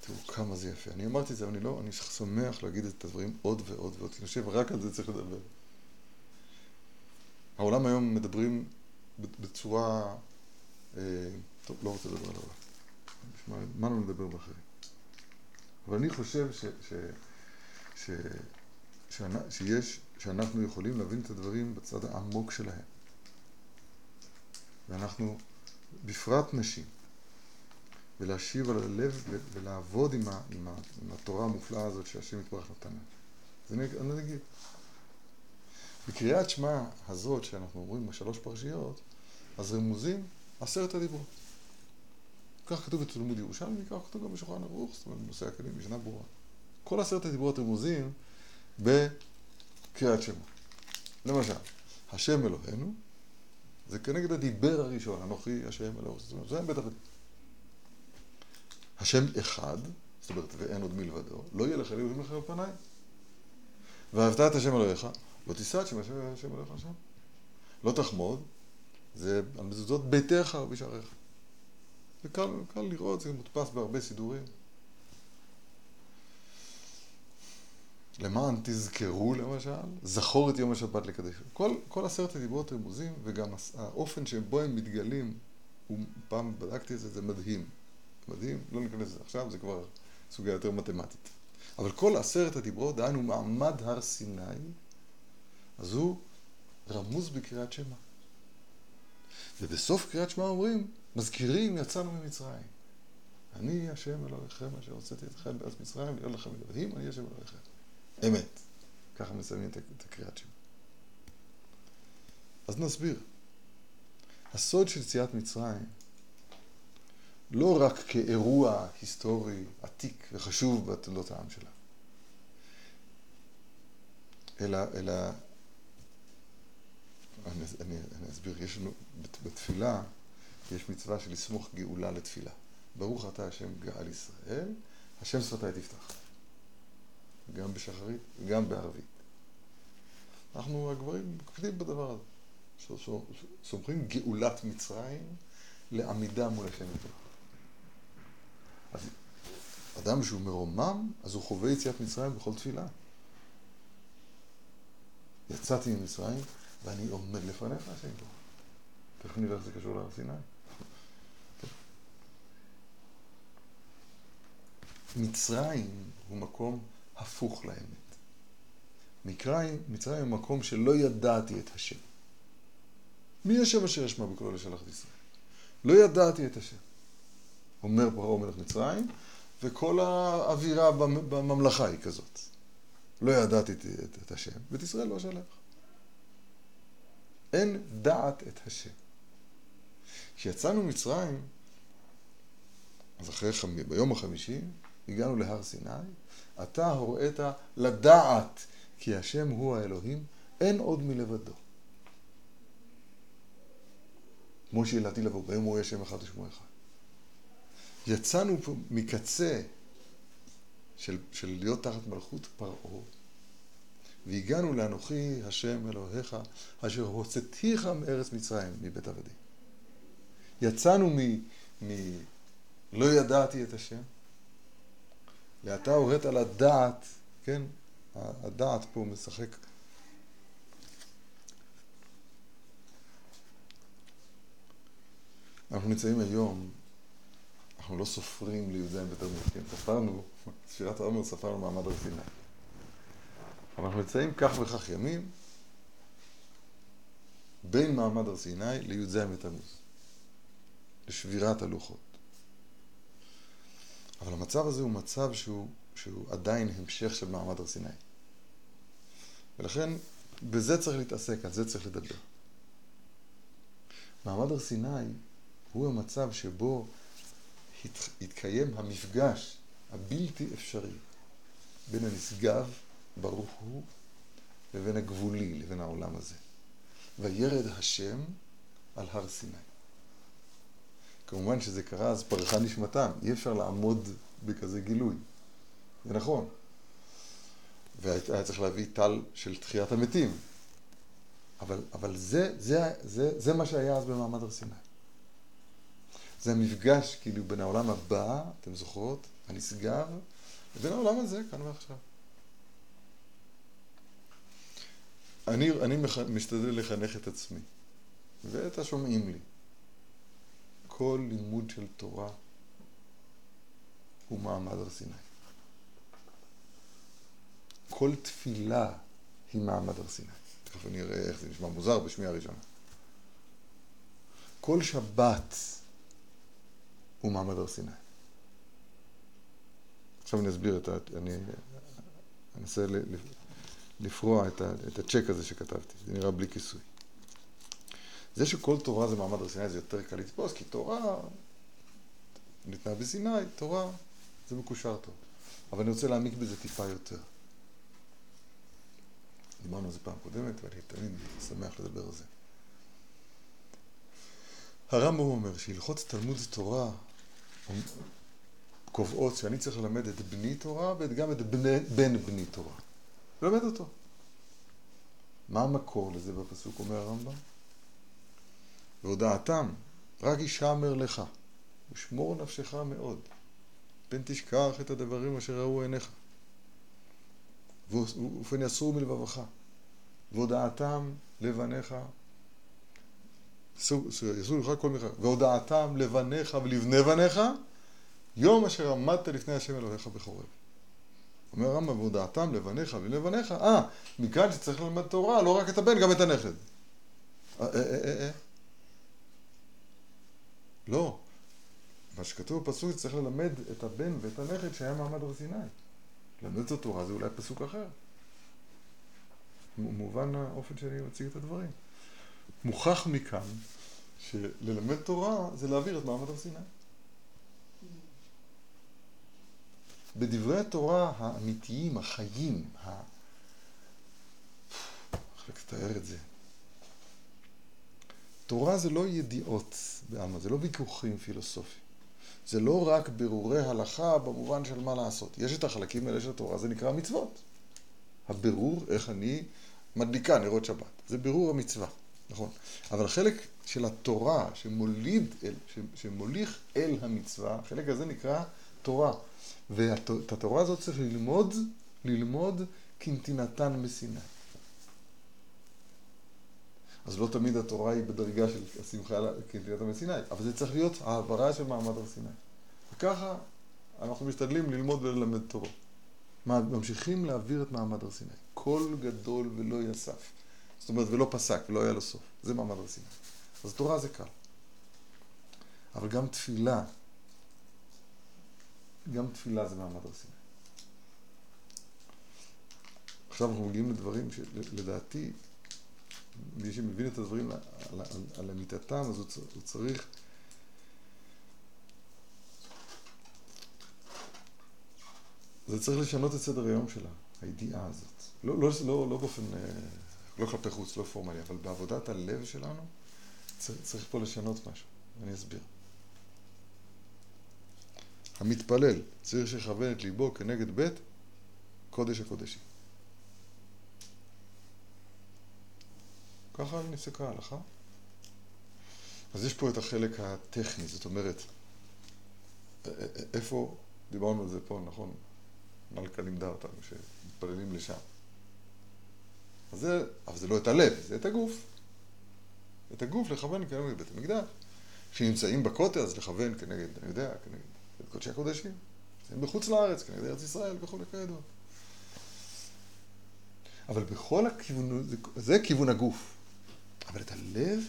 תראו כמה זה יפה. אני אמרתי את זה, אבל אני לא, אני שמח להגיד את הדברים עוד ועוד ועוד, אני חושב, רק על זה צריך לדבר. העולם היום מדברים בצורה, טוב, לא רוצה לדבר על העולם. מה לא נדבר באחרים? אבל אני חושב ש, ש, ש, ש, שיש, שאנחנו יכולים להבין את הדברים בצד העמוק שלהם. ואנחנו, בפרט נשים, ולהשיב על הלב ולעבוד עם, ה, עם, ה, עם התורה המופלאה הזאת שהשם יתברך נתן. אז אני, אני אגיד, בקריאת שמע הזאת שאנחנו אומרים בשלוש פרשיות, אז רמוזים עשרת הדיברות. כך כתוב בתלמוד ירושלמי, כך כתוב גם בשולחן ערוך, זאת אומרת בנושא הכלים, משנה ברורה. כל עשרת הדיברות רמוזים בקריאת שמע. למשל, השם אלוהינו, זה כנגד הדיבר הראשון, אנוכי השם אלוהינו, זאת אומרת, זה בית אבדים. השם אחד, זאת אומרת, ואין עוד מלבדו, לא יהיה לך אלוהים לכם פניי. ואהבת את השם אלוהיך, לא תישא את שם השם אלוהיך שם. לא תחמוד, זה על מזוזות ביתך ובשעריך. זה קל, קל לראות, זה מודפס בהרבה סידורים. למען תזכרו למשל, זכור את יום השבת לקדש. כל, כל עשרת הדיברות רמוזים, וגם האופן שבו הם מתגלים, פעם בדקתי את זה, זה מדהים. מדהים, לא ניכנס לזה עכשיו, זה כבר סוגיה יותר מתמטית. אבל כל עשרת הדיברות, דהיינו מעמד הר סיני, אז הוא רמוז בקריאת שמע. ובסוף קריאת שמע אומרים, מזכירים יצאנו ממצרים. אני השם אלוהיכם אשר הוצאתי אתכם בארץ מצרים, להיות לכם אלוהים, אני השם אלוהיכם. אמת. ככה מסיימים את הקריאת שמע. אז נסביר. הסוד של יציאת מצרים לא רק כאירוע היסטורי עתיק וחשוב בתולדות העם שלה, אלא, אלא אני, אני, אני אסביר, יש לנו, בתפילה יש מצווה של לסמוך גאולה לתפילה. ברוך אתה השם גאל ישראל, השם שפתיי תפתח. גם בשחרית וגם בערבית. אנחנו הגברים מקפידים בדבר הזה. סומכים גאולת מצרים לעמידה מול השם יתברך. אז אדם שהוא מרומם, אז הוא חווה יציאת מצרים בכל תפילה. יצאתי ממצרים ואני עומד לפניך השם יתברך. תכף נראה איך זה קשור להר סיני. מצרים הוא מקום הפוך לאמת. מצרים, מצרים הוא מקום שלא ידעתי את השם. מי השם אשר ישמע בקולו לשלח את ישראל? לא ידעתי את השם. אומר פרעה מלך מצרים, וכל האווירה בממלכה היא כזאת. לא ידעתי את, את, את השם, ואת ישראל לא שלח. אין דעת את השם. כשיצאנו ממצרים, אז אחרי, חמ... ביום החמישי, הגענו להר סיני, אתה הוראת לדעת כי השם הוא האלוהים, אין עוד מלבדו. כמו שהילדתי לבוא, בהם הוא השם אחד ושמו אחד. יצאנו פה מקצה של, של להיות תחת מלכות פרעה, והגענו לאנוכי השם אלוהיך, אשר הוצאתיך מארץ מצרים, מבית עבדים. יצאנו מ... מ... לא ידעתי את השם, ואתה הורית לדעת, כן? הדעת פה משחק. אנחנו נמצאים היום, אנחנו לא סופרים לי"ז בתלמוד, כן? ספרנו, ספירת העומר ספרנו מעמד הר סיני. אבל אנחנו נמצאים כך וכך ימים בין מעמד הר סיני לי"ז בתמוז, לשבירת הלוחות. אבל המצב הזה הוא מצב שהוא, שהוא עדיין המשך של מעמד הר סיני. ולכן בזה צריך להתעסק, על זה צריך לדבר. מעמד הר סיני הוא המצב שבו הת, התקיים המפגש הבלתי אפשרי בין הנשגב, ברוך הוא, לבין הגבולי, לבין העולם הזה. וירד השם על הר סיני. כמובן שזה קרה, אז פרחה נשמתם, אי אפשר לעמוד בכזה גילוי. זה נכון. והיה צריך להביא טל של תחיית המתים. אבל, אבל זה, זה, זה, זה מה שהיה אז במעמד הר סיני. זה המפגש כאילו בין העולם הבא, אתם זוכרות, הנשגב, לבין העולם הזה, כאן ועכשיו. אני, אני מח, משתדל לחנך את עצמי, ואת השומעים לי. כל לימוד של תורה הוא מעמד הר סיני. כל תפילה היא מעמד הר סיני. תכף אני אראה איך זה נשמע מוזר בשמי הראשונה. כל שבת הוא מעמד הר סיני. עכשיו אני אסביר את ה... אני אנסה לפרוע את, ה... את הצ'ק הזה שכתבתי, זה נראה בלי כיסוי. זה שכל תורה זה מעמד הר סיני זה יותר קל לתפוס, כי תורה ניתנה בסיני, תורה זה מקושר טוב. אבל אני רוצה להעמיק בזה טיפה יותר. דיברנו על זה פעם קודמת, ואני תמיד שמח לדבר על זה. הרמב"ם אומר שהלכות תלמוד תורה קובעות שאני צריך ללמד את בני תורה וגם את בני, בן בני תורה. ללמד אותו. מה המקור לזה בפסוק, אומר הרמב"ם? והודעתם, רק ישמר לך, ושמור נפשך מאוד, פן תשכח את הדברים אשר ראו עיניך, ופן יסרו מלבבך, והודעתם לבניך, יסרו לך כל מיכה, והודעתם לבניך ולבני בניך, יום אשר עמדת לפני השם אלוהיך בחורב. אומר הרמב"ם, והודעתם לבניך ולבניך, אה, מכאן שצריך ללמד תורה, לא רק את הבן, גם את הנכד. אה, אה, אה. לא. מה שכתוב בפסוק צריך ללמד את הבן ואת הנכד שהיה מעמד הר סיני. ללמד את התורה זה אולי פסוק אחר. מובן האופן שאני מציג את הדברים. מוכח מכאן שללמד תורה זה להעביר את מעמד הר סיני. בדברי התורה האמיתיים, החיים, ה... איך לתאר את זה? תורה זה לא ידיעות בעלמא, זה לא ויכוחים פילוסופיים. זה לא רק ברורי הלכה במובן של מה לעשות. יש את החלקים האלה של התורה, זה נקרא מצוות. הבירור, איך אני מדליקה נרות שבת. זה בירור המצווה, נכון. אבל החלק של התורה שמוליד, אל, שמוליך אל המצווה, החלק הזה נקרא תורה. ואת התורה הזאת צריך ללמוד, ללמוד כנתינתן מסיני. אז לא תמיד התורה היא בדרגה של השמחה כנתינתן מסיני, אבל זה צריך להיות העברה של מעמד הר סיני. וככה אנחנו משתדלים ללמוד וללמד תורה. ממשיכים להעביר את מעמד הר סיני. קול גדול ולא יסף. זאת אומרת, ולא פסק, ולא היה לו סוף. זה מעמד הר סיני. אז תורה זה קל. אבל גם תפילה גם תפילה זה מעמד הר סיני. עכשיו אנחנו מגיעים לדברים שלדעתי, מי שמבין את הדברים על, על, על אמיתתם, אז הוא, הוא צריך... זה צריך לשנות את סדר היום שלה, הידיעה הזאת. לא, לא, לא, לא באופן, אה, לא כלפי חוץ, לא פורמלי, אבל בעבודת הלב שלנו צריך, צריך פה לשנות משהו. אני אסביר. המתפלל צריך שיכוון את ליבו כנגד בית קודש הקודשים. ככה נפסקה ההלכה. אז יש פה את החלק הטכני, זאת אומרת, איפה, דיברנו על זה פה, נכון? מלכה לימדה אותנו שמתפללים לשם. אז זה, אבל זה לא את הלב, זה את הגוף. את הגוף לכוון כנגד בית המקדש. כשנמצאים בכותל אז לכוון כנגד, אני יודע, כנגד קודשי הקודשים. הם בחוץ לארץ, כנגד ארץ ישראל וכולי כידוע. אבל בכל הכיוון, זה, זה כיוון הגוף. אבל את הלב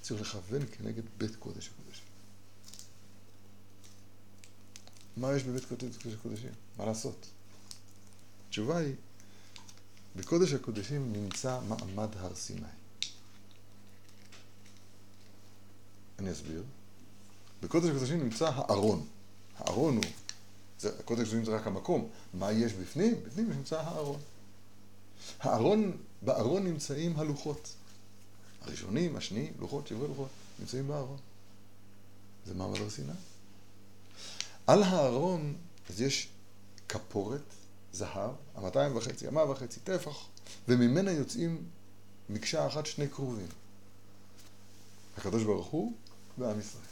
צריך לכוון כנגד בית קודש הקודשים. מה יש בבית קודש הקודשים? מה לעשות? התשובה היא בקודש הקודשים נמצא מעמד הר סיני. אני אסביר. בקודש הקודשים נמצא הארון. הארון הוא, זה, הקודש הקודשים זה רק המקום. מה יש בפנים? בפנים נמצא הארון. הארון, בארון נמצאים הלוחות. הראשונים, השניים, לוחות, שברי לוחות, נמצאים בארון. זה מעמד הר סיני. על הארון, אז יש כפורת, זהב, המאתיים וחצי, המאה וחצי, טפח, וממנה יוצאים מקשה אחת שני כרובים. הקדוש ברוך הוא ועם ישראל.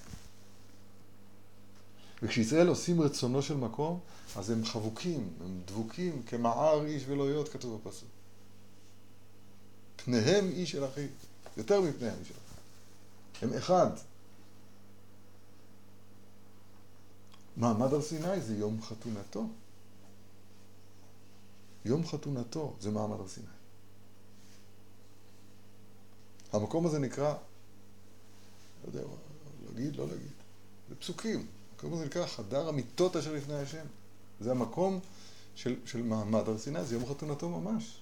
וכשישראל עושים רצונו של מקום, אז הם חבוקים, הם דבוקים כמער איש ולא יות, כתוב בפסוק. פניהם איש אל אחיו, יותר מפניהם איש אל אחיו. הם אחד. מעמד הר סיני זה יום חתונתו. יום חתונתו זה מעמד הר סיני. המקום הזה נקרא, לא יודע, להגיד, לא להגיד, זה פסוקים. המקום הזה נקרא חדר המיטות אשר לפני השם. זה המקום של, של מעמד הר סיני, זה יום חתונתו ממש.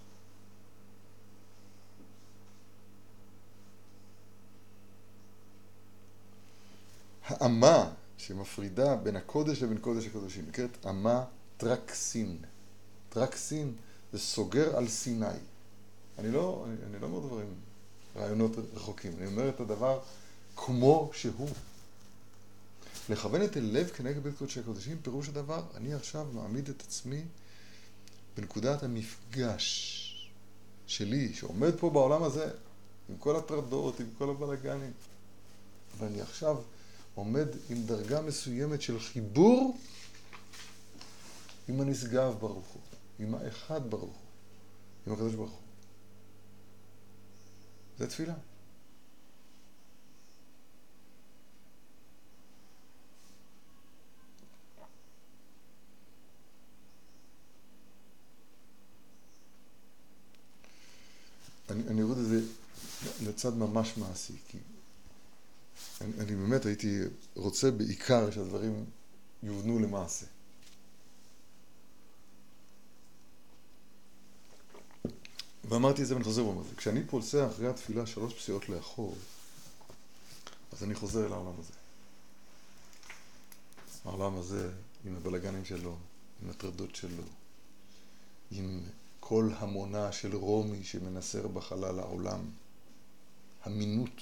האמה שמפרידה בין הקודש לבין קודש הקודשים נקראת אמה טרקסין. טרקסין זה סוגר על סיני. אני לא, אני, אני לא אומר דברים, רעיונות רחוקים, אני אומר את הדבר כמו שהוא. לכוון את הלב כנגד בית קודשי הקודשים, פירוש הדבר, אני עכשיו מעמיד את עצמי בנקודת המפגש שלי, שעומד פה בעולם הזה, עם כל הטרדות, עם כל הבלאגנים, ואני עכשיו עומד עם דרגה מסוימת של חיבור עם הנשגב ברוך הוא, עם האחד ברוך הוא, עם הקדוש ברוך הוא. זה תפילה. אני, אני אוריד את זה לצד ממש מעשי, כי אני, אני באמת הייתי רוצה בעיקר שהדברים יובנו למעשה. ואמרתי את זה ואני חוזר ואומר את זה. כשאני פולסה אחרי התפילה שלוש פסיעות לאחור, אז אני חוזר אל העולם הזה. העולם הזה עם הבלגנים שלו, עם הטרדות שלו, עם כל המונה של רומי שמנסר בחלל העולם, המינות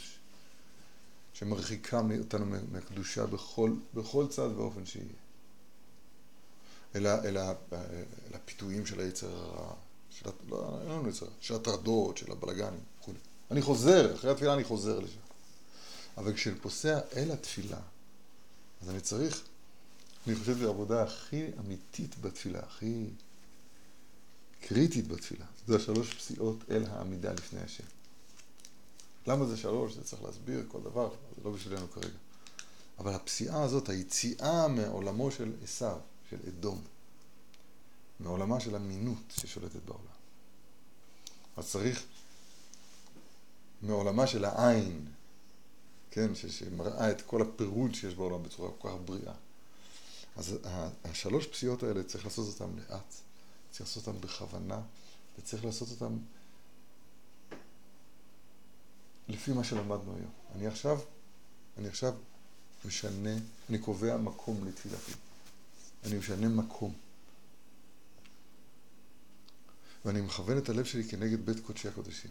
שמרחיקה אותנו מהקדושה בכל, בכל צד ואופן שיהיה. אלא, אלא, אלא הפיתויים של היצר הרע, של, לא, אין לנו יצר, של הטרדות, של הבלגנים וכו'. אני חוזר, אחרי התפילה אני חוזר לשם. אבל כשאני פוסע אל התפילה, אז אני צריך, אני חושב שזו העבודה הכי אמיתית בתפילה, הכי קריטית בתפילה. זה השלוש פסיעות אל העמידה לפני השם. למה זה שלוש? זה צריך להסביר כל דבר, זה לא בשבילנו כרגע. אבל הפסיעה הזאת, היציאה מעולמו של עשיו, של אדום, מעולמה של המינות ששולטת בעולם. אז צריך מעולמה של העין, כן, שמראה את כל הפירוד שיש בעולם בצורה כל כך בריאה. אז השלוש פסיעות האלה צריך לעשות אותן לאט, צריך לעשות אותן בכוונה, וצריך לעשות אותן לפי מה שלמדנו היום. אני עכשיו, אני עכשיו משנה, אני קובע מקום לתפילתי. אני משנה מקום. ואני מכוון את הלב שלי כנגד בית קודשי הקודשים.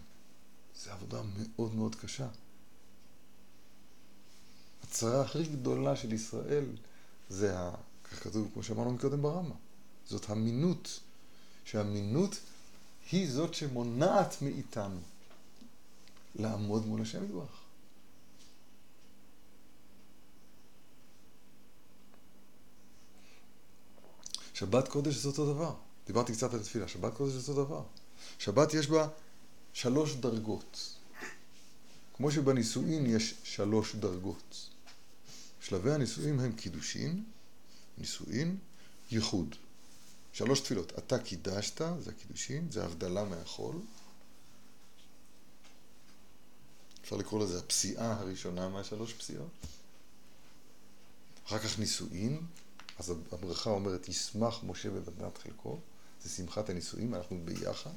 זו עבודה מאוד מאוד קשה. הצרה הכי גדולה של ישראל זה, כך כתוב, כמו שאמרנו מקודם ברמה, זאת המינות, שהמינות היא זאת שמונעת מאיתנו לעמוד מול השם יתברך. שבת קודש זה אותו דבר. דיברתי קצת על התפילה, שבת קודש זה אותו דבר. שבת יש בה שלוש דרגות. כמו שבנישואין יש שלוש דרגות. שלבי הנישואין הם קידושין, נישואין, ייחוד. שלוש תפילות. אתה קידשת, זה הקידושין, זה הבדלה מהחול. אפשר לקרוא לזה הפסיעה הראשונה מהשלוש פסיעות. אחר כך נישואין, אז הברכה אומרת, ישמח משה בבנת חלקו, זה שמחת הנישואין, אנחנו ביחד.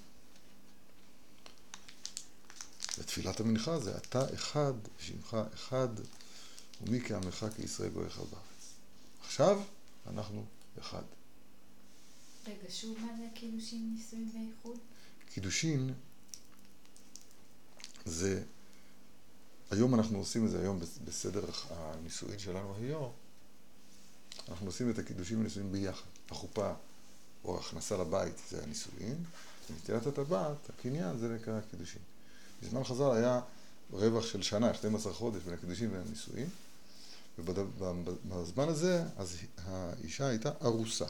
ותפילת המנחה זה אתה אחד, שמך אחד, ומי כעמך כישראל גויך בארץ. עכשיו אנחנו אחד. רגע, שוב מה זה קידושין, נישואים ואיחוד? קידושין זה, היום אנחנו עושים את זה היום בסדר הנישואין שלנו היום, אנחנו עושים את הקידושים והנישואין ביחד. החופה או הכנסה לבית זה הנישואין, ונטילת הטבעת, הקניין, זה נקרא קידושין. בזמן חז"ל היה רווח של שנה, 12 חודש בין הקידושין והנישואין, ובזמן הזה, אז האישה הייתה ארוסה.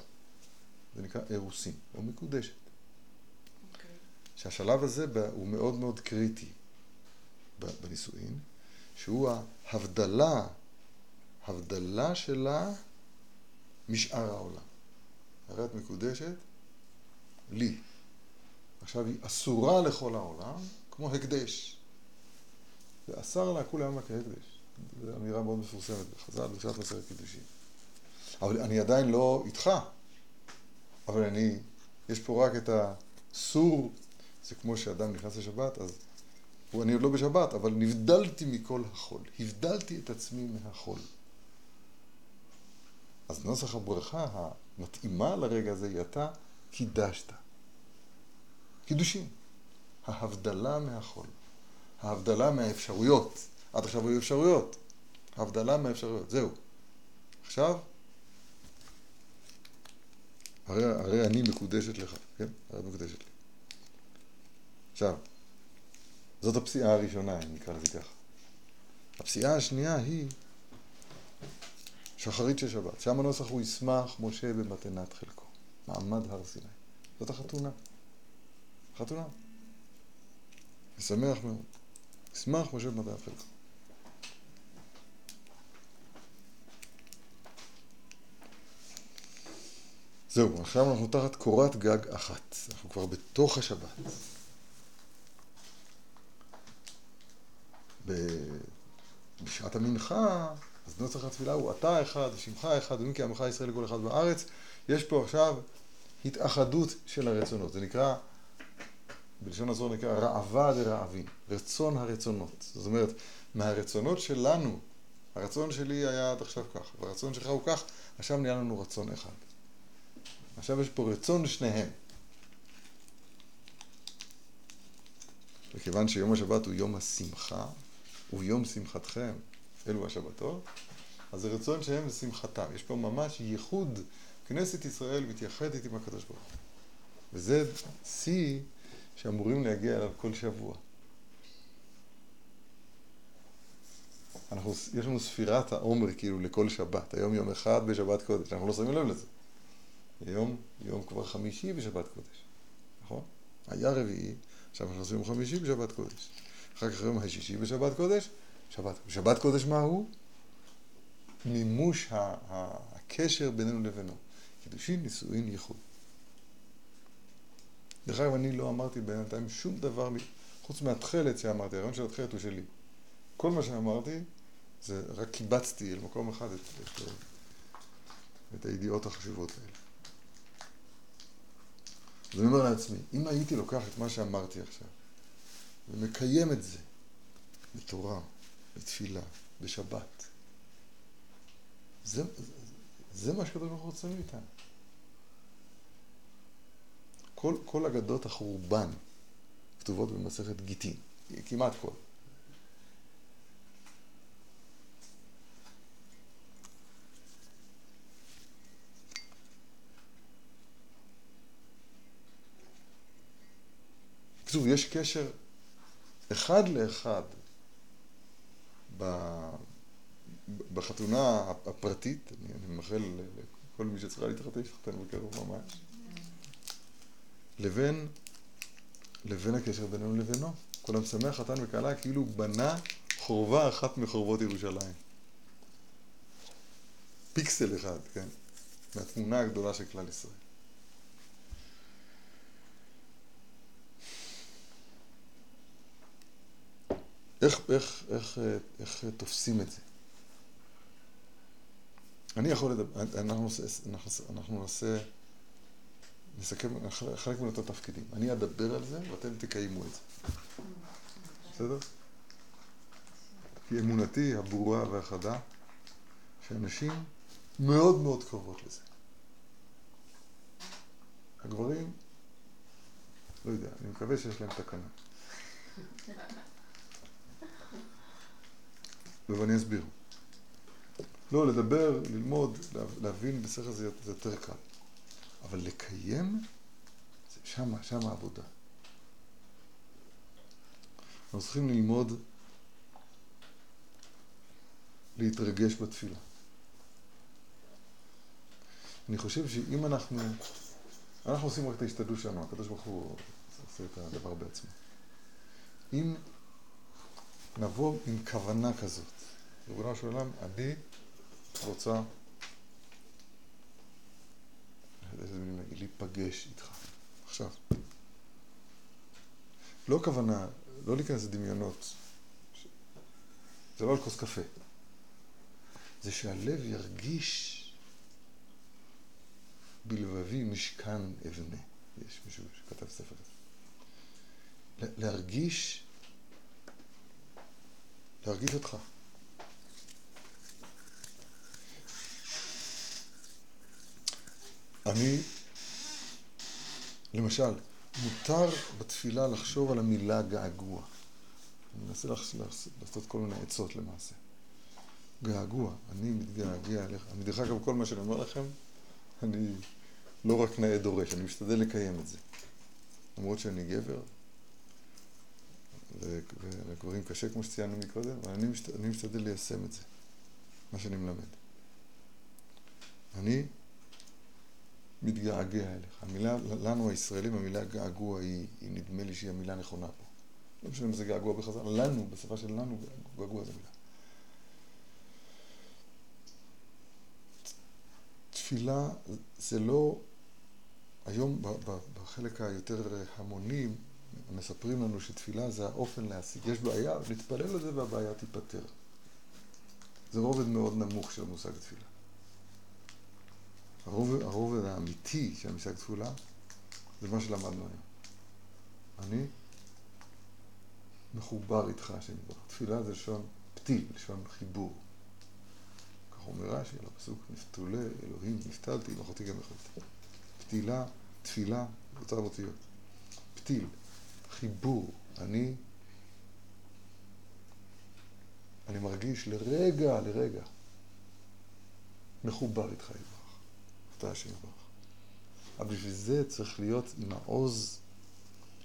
זה נקרא אירוסין, או מקודשת. אוקיי. שהשלב הזה הוא מאוד מאוד קריטי בנישואין, שהוא ההבדלה, הבדלה שלה משאר העולם. הרי את מקודשת לי. עכשיו היא אסורה לכל העולם, כמו הקדש. ואסר לה כולי עלמא כהקדש. זו אמירה מאוד מפורסמת בחז"ל, בשעת מסרת קידושין. אבל אני עדיין לא איתך. אבל אני, יש פה רק את הסור, זה כמו שאדם נכנס לשבת, אז הוא, אני עוד לא בשבת, אבל נבדלתי מכל החול. הבדלתי את עצמי מהחול. אז נוסח הברכה המתאימה לרגע הזה היא אתה קידשת. קידושין. ההבדלה מהחול. ההבדלה מהאפשרויות. עד עכשיו היו אפשרויות. ההבדלה מהאפשרויות. זהו. עכשיו, הרי, הרי אני מקודשת לך, כן? הרי מקודשת לי. עכשיו, זאת הפסיעה הראשונה, אם נקרא לזה ככה. הפסיעה השנייה היא שחרית של שבת. שם הנוסח הוא ישמח משה במתנת חלקו. מעמד הר סיני. זאת החתונה. חתונה. משמח מאוד. ישמח משה במתנת חלקו. זהו, עכשיו אנחנו תחת קורת גג אחת. אנחנו כבר בתוך השבת. בשעת המנחה, אז נוסח התפילה הוא אתה אחד, שמך אחד, ומי כי עמך ישראל לכל אחד בארץ. יש פה עכשיו התאחדות של הרצונות. זה נקרא, בלשון הזו נקרא רעבה דרעבים, רצון הרצונות. זאת אומרת, מהרצונות שלנו, הרצון שלי היה עד עכשיו כך, והרצון שלך הוא כך, עכשיו נהיה לנו רצון אחד. עכשיו יש פה רצון שניהם. וכיוון שיום השבת הוא יום השמחה, ויום שמחתכם, אלו השבתות, אז זה רצון שהם ושמחתם. יש פה ממש ייחוד, כנסת ישראל מתייחדת עם הקדוש ברוך הוא. וזה שיא שאמורים להגיע אליו כל שבוע. אנחנו, יש לנו ספירת העומר כאילו לכל שבת, היום יום אחד בשבת קודש, אנחנו לא שמים לב לזה. היום יום כבר חמישי בשבת קודש, נכון? היה רביעי, עכשיו אנחנו עושים חמישי בשבת קודש. אחר כך יום השישי בשבת קודש, שבת. שבת קודש מה הוא? מימוש הקשר בינינו לבינו. קידושין, נישואין, ייחוד. דרך אגב, אני לא אמרתי בינתיים שום דבר חוץ מהתכלת שאמרתי, הרעיון של התכלת הוא שלי. כל מה שאמרתי, זה רק קיבצתי אל מקום אחד את, את, את הידיעות החשובות האלה. אז אני אומר לעצמי, אם הייתי לוקח את מה שאמרתי עכשיו ומקיים את זה בתורה, בתפילה, בשבת, זה, זה מה שקדוש ברוך הוא רוצה מאיתנו. כל, כל אגדות החורבן כתובות במסכת גיטין, כמעט כל. בקיצור, יש קשר אחד לאחד בחתונה הפרטית, אני, מאחל לכל מי שצריכה להתחתן, שתחתן בקרוב ממש, לבין, לבין הקשר בינינו לבינו. כל המשמח חתן וכלה כאילו בנה חורבה אחת מחורבות ירושלים. פיקסל אחד, כן? מהתמונה הגדולה של כלל ישראל. איך, איך, איך, איך תופסים את זה? אני יכול לדבר, אנחנו, אנחנו, נעשה, נסכם, חלק אותו תפקידים. אני אדבר על זה ואתם תקיימו את זה. בסדר? כי אמונתי הברורה והחדה, שאנשים מאוד מאוד קרובות לזה. הגברים, לא יודע, אני מקווה שיש להם תקנה. ואני אסביר. לא, לדבר, ללמוד, לה- להבין בשכל זה זה יותר קל. אבל לקיים, זה שמה, שמה העבודה. אנחנו צריכים ללמוד להתרגש בתפילה. אני חושב שאם אנחנו, אנחנו עושים רק את ההשתדלות שלנו, הקדוש ברוך הוא עושה את הדבר בעצמו. אם נבוא עם כוונה כזאת, ריבונו של עולם, אני רוצה להיפגש איתך. עכשיו. לא כוונה, לא להיכנס לדמיונות. זה לא על כוס קפה. זה שהלב ירגיש בלבבי משכן אבנה. יש מישהו שכתב ספר כזה. לה- להרגיש, להרגיש אותך. אני, למשל, מותר בתפילה לחשוב על המילה געגוע. אני מנסה לעשות כל מיני עצות למעשה. געגוע, אני מתגעגע אליך. דרך אגב, כל מה שאני אומר לכם, אני לא רק נאה דורש, אני משתדל לקיים את זה. למרות שאני גבר, ולגברים קשה, כמו שציינו מקודם, אבל אני, משת, אני משתדל ליישם את זה, מה שאני מלמד. אני מתגעגע אליך. המילה, לנו הישראלים, המילה געגוע היא, היא נדמה לי שהיא המילה הנכונה פה. לא משנה אם זה געגוע בחזרה, לנו, בשפה של לנו, געגוע זה מילה. תפילה זה לא, היום בחלק היותר המוני מספרים לנו שתפילה זה האופן להשיג. יש בעיה, נתפלל על זה והבעיה תיפתר. זה רובד מאוד נמוך של המושג תפילה. הרובד, הרובד האמיתי של המושג תפילה זה מה שלמדנו היום. אני מחובר איתך, השם יתברך. תפילה זה לשון פתיל, לשון חיבור. כך אומר רש"י על הפסוק, נפתולי אלוהים, נפתלתי, עם אחותי גם יכולתי. פתילה, תפילה, אותן אותיות. פתיל, חיבור. אני, אני מרגיש לרגע, לרגע, מחובר איתך יתברך. אתה השם יתברך. אבל בשביל זה צריך להיות עם העוז,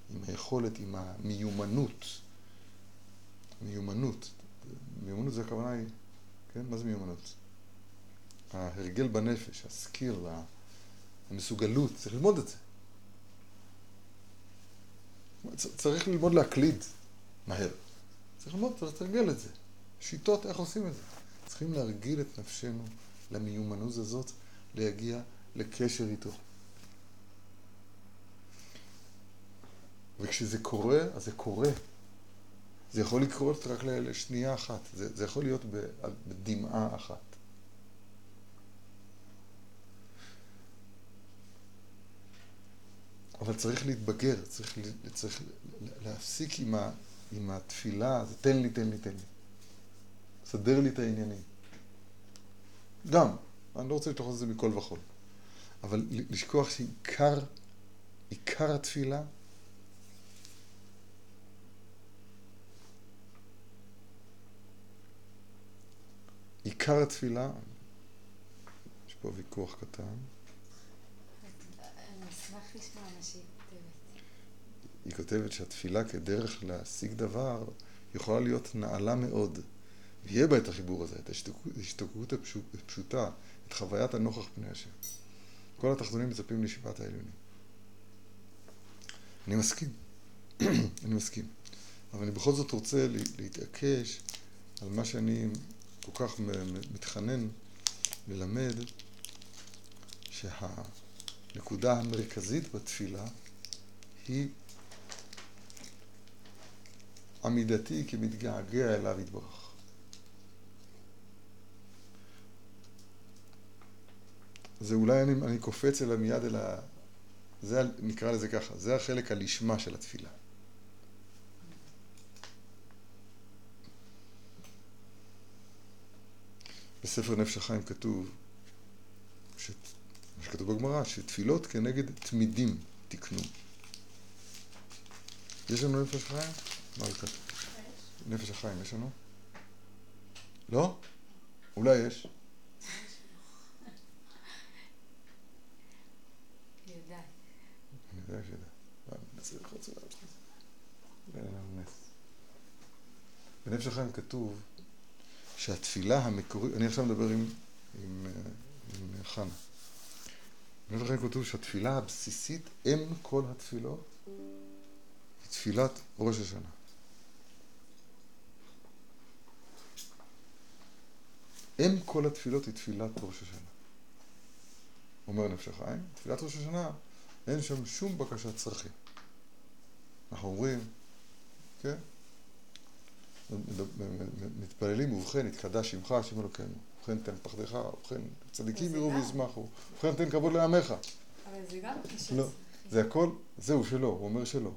עם היכולת, עם המיומנות. מיומנות. מיומנות זה הכוונה היא, כן? מה זה מיומנות? ההרגל בנפש, הסקיל, המסוגלות, צריך ללמוד את זה. צריך ללמוד להקליד מהר. צריך ללמוד, צריך לתרגל את זה. שיטות איך עושים את זה. צריכים להרגיל את נפשנו למיומנות הזאת, להגיע לקשר איתו. וכשזה קורה, אז זה קורה. זה יכול לקרות רק לשנייה אחת. זה, זה יכול להיות בדמעה אחת. אבל צריך להתבגר, צריך, צריך להפסיק עם, ה, עם התפילה, זה תן לי, תן לי, תן לי. סדר לי את העניינים. גם, אני לא רוצה לתוך את זה מכל וכול. אבל לשכוח שעיקר, עיקר התפילה עיקר התפילה, יש פה ויכוח קטן, אני אשמח לשמוע מה שהיא כותבת. היא כותבת שהתפילה כדרך להשיג דבר יכולה להיות נעלה מאוד. ויהיה בה את החיבור הזה, את ההשתוקקות- ההשתוקקות הפשוט- הפשוטה, את חוויית הנוכח פני השם. כל התחתונים מצפים לישיבת העליונים. אני מסכים, אני מסכים. אבל אני בכל זאת רוצה לה- להתעקש על מה שאני כל כך מתחנן ללמד, שהנקודה המרכזית בתפילה היא עמידתי כמתגעגע אליו יתברך. זה אולי אני, אני קופץ אליו מיד אל ה... זה, נקרא לזה ככה, זה החלק הלשמה של התפילה. בספר נפש החיים כתוב, ש... מה שכתוב בגמרא, שתפילות כנגד תמידים תקנו. יש לנו נפש החיים? מה זה כתוב? נפש החיים יש לנו? לא? אולי יש. בנפש החיים כתוב שהתפילה המקורית, אני עכשיו מדבר עם, עם, אה, עם חנה. בנפש החיים כתוב שהתפילה הבסיסית, אם כל התפילות, היא תפילת ראש השנה. אם כל התפילות היא תפילת ראש השנה. אומר נפש החיים, תפילת ראש השנה, אין שם שום בקשת צרכים. אנחנו אומרים, כן? מתפללים, ובכן יתקדש שמך, השם אלוקינו. ובכן תן פחדך, ובכן צדיקים יראו. וישמחו. ובכן תן כבוד לעמך. אבל זה גם קשה. לא, זה הכל, זהו שלא, הוא אומר שלא.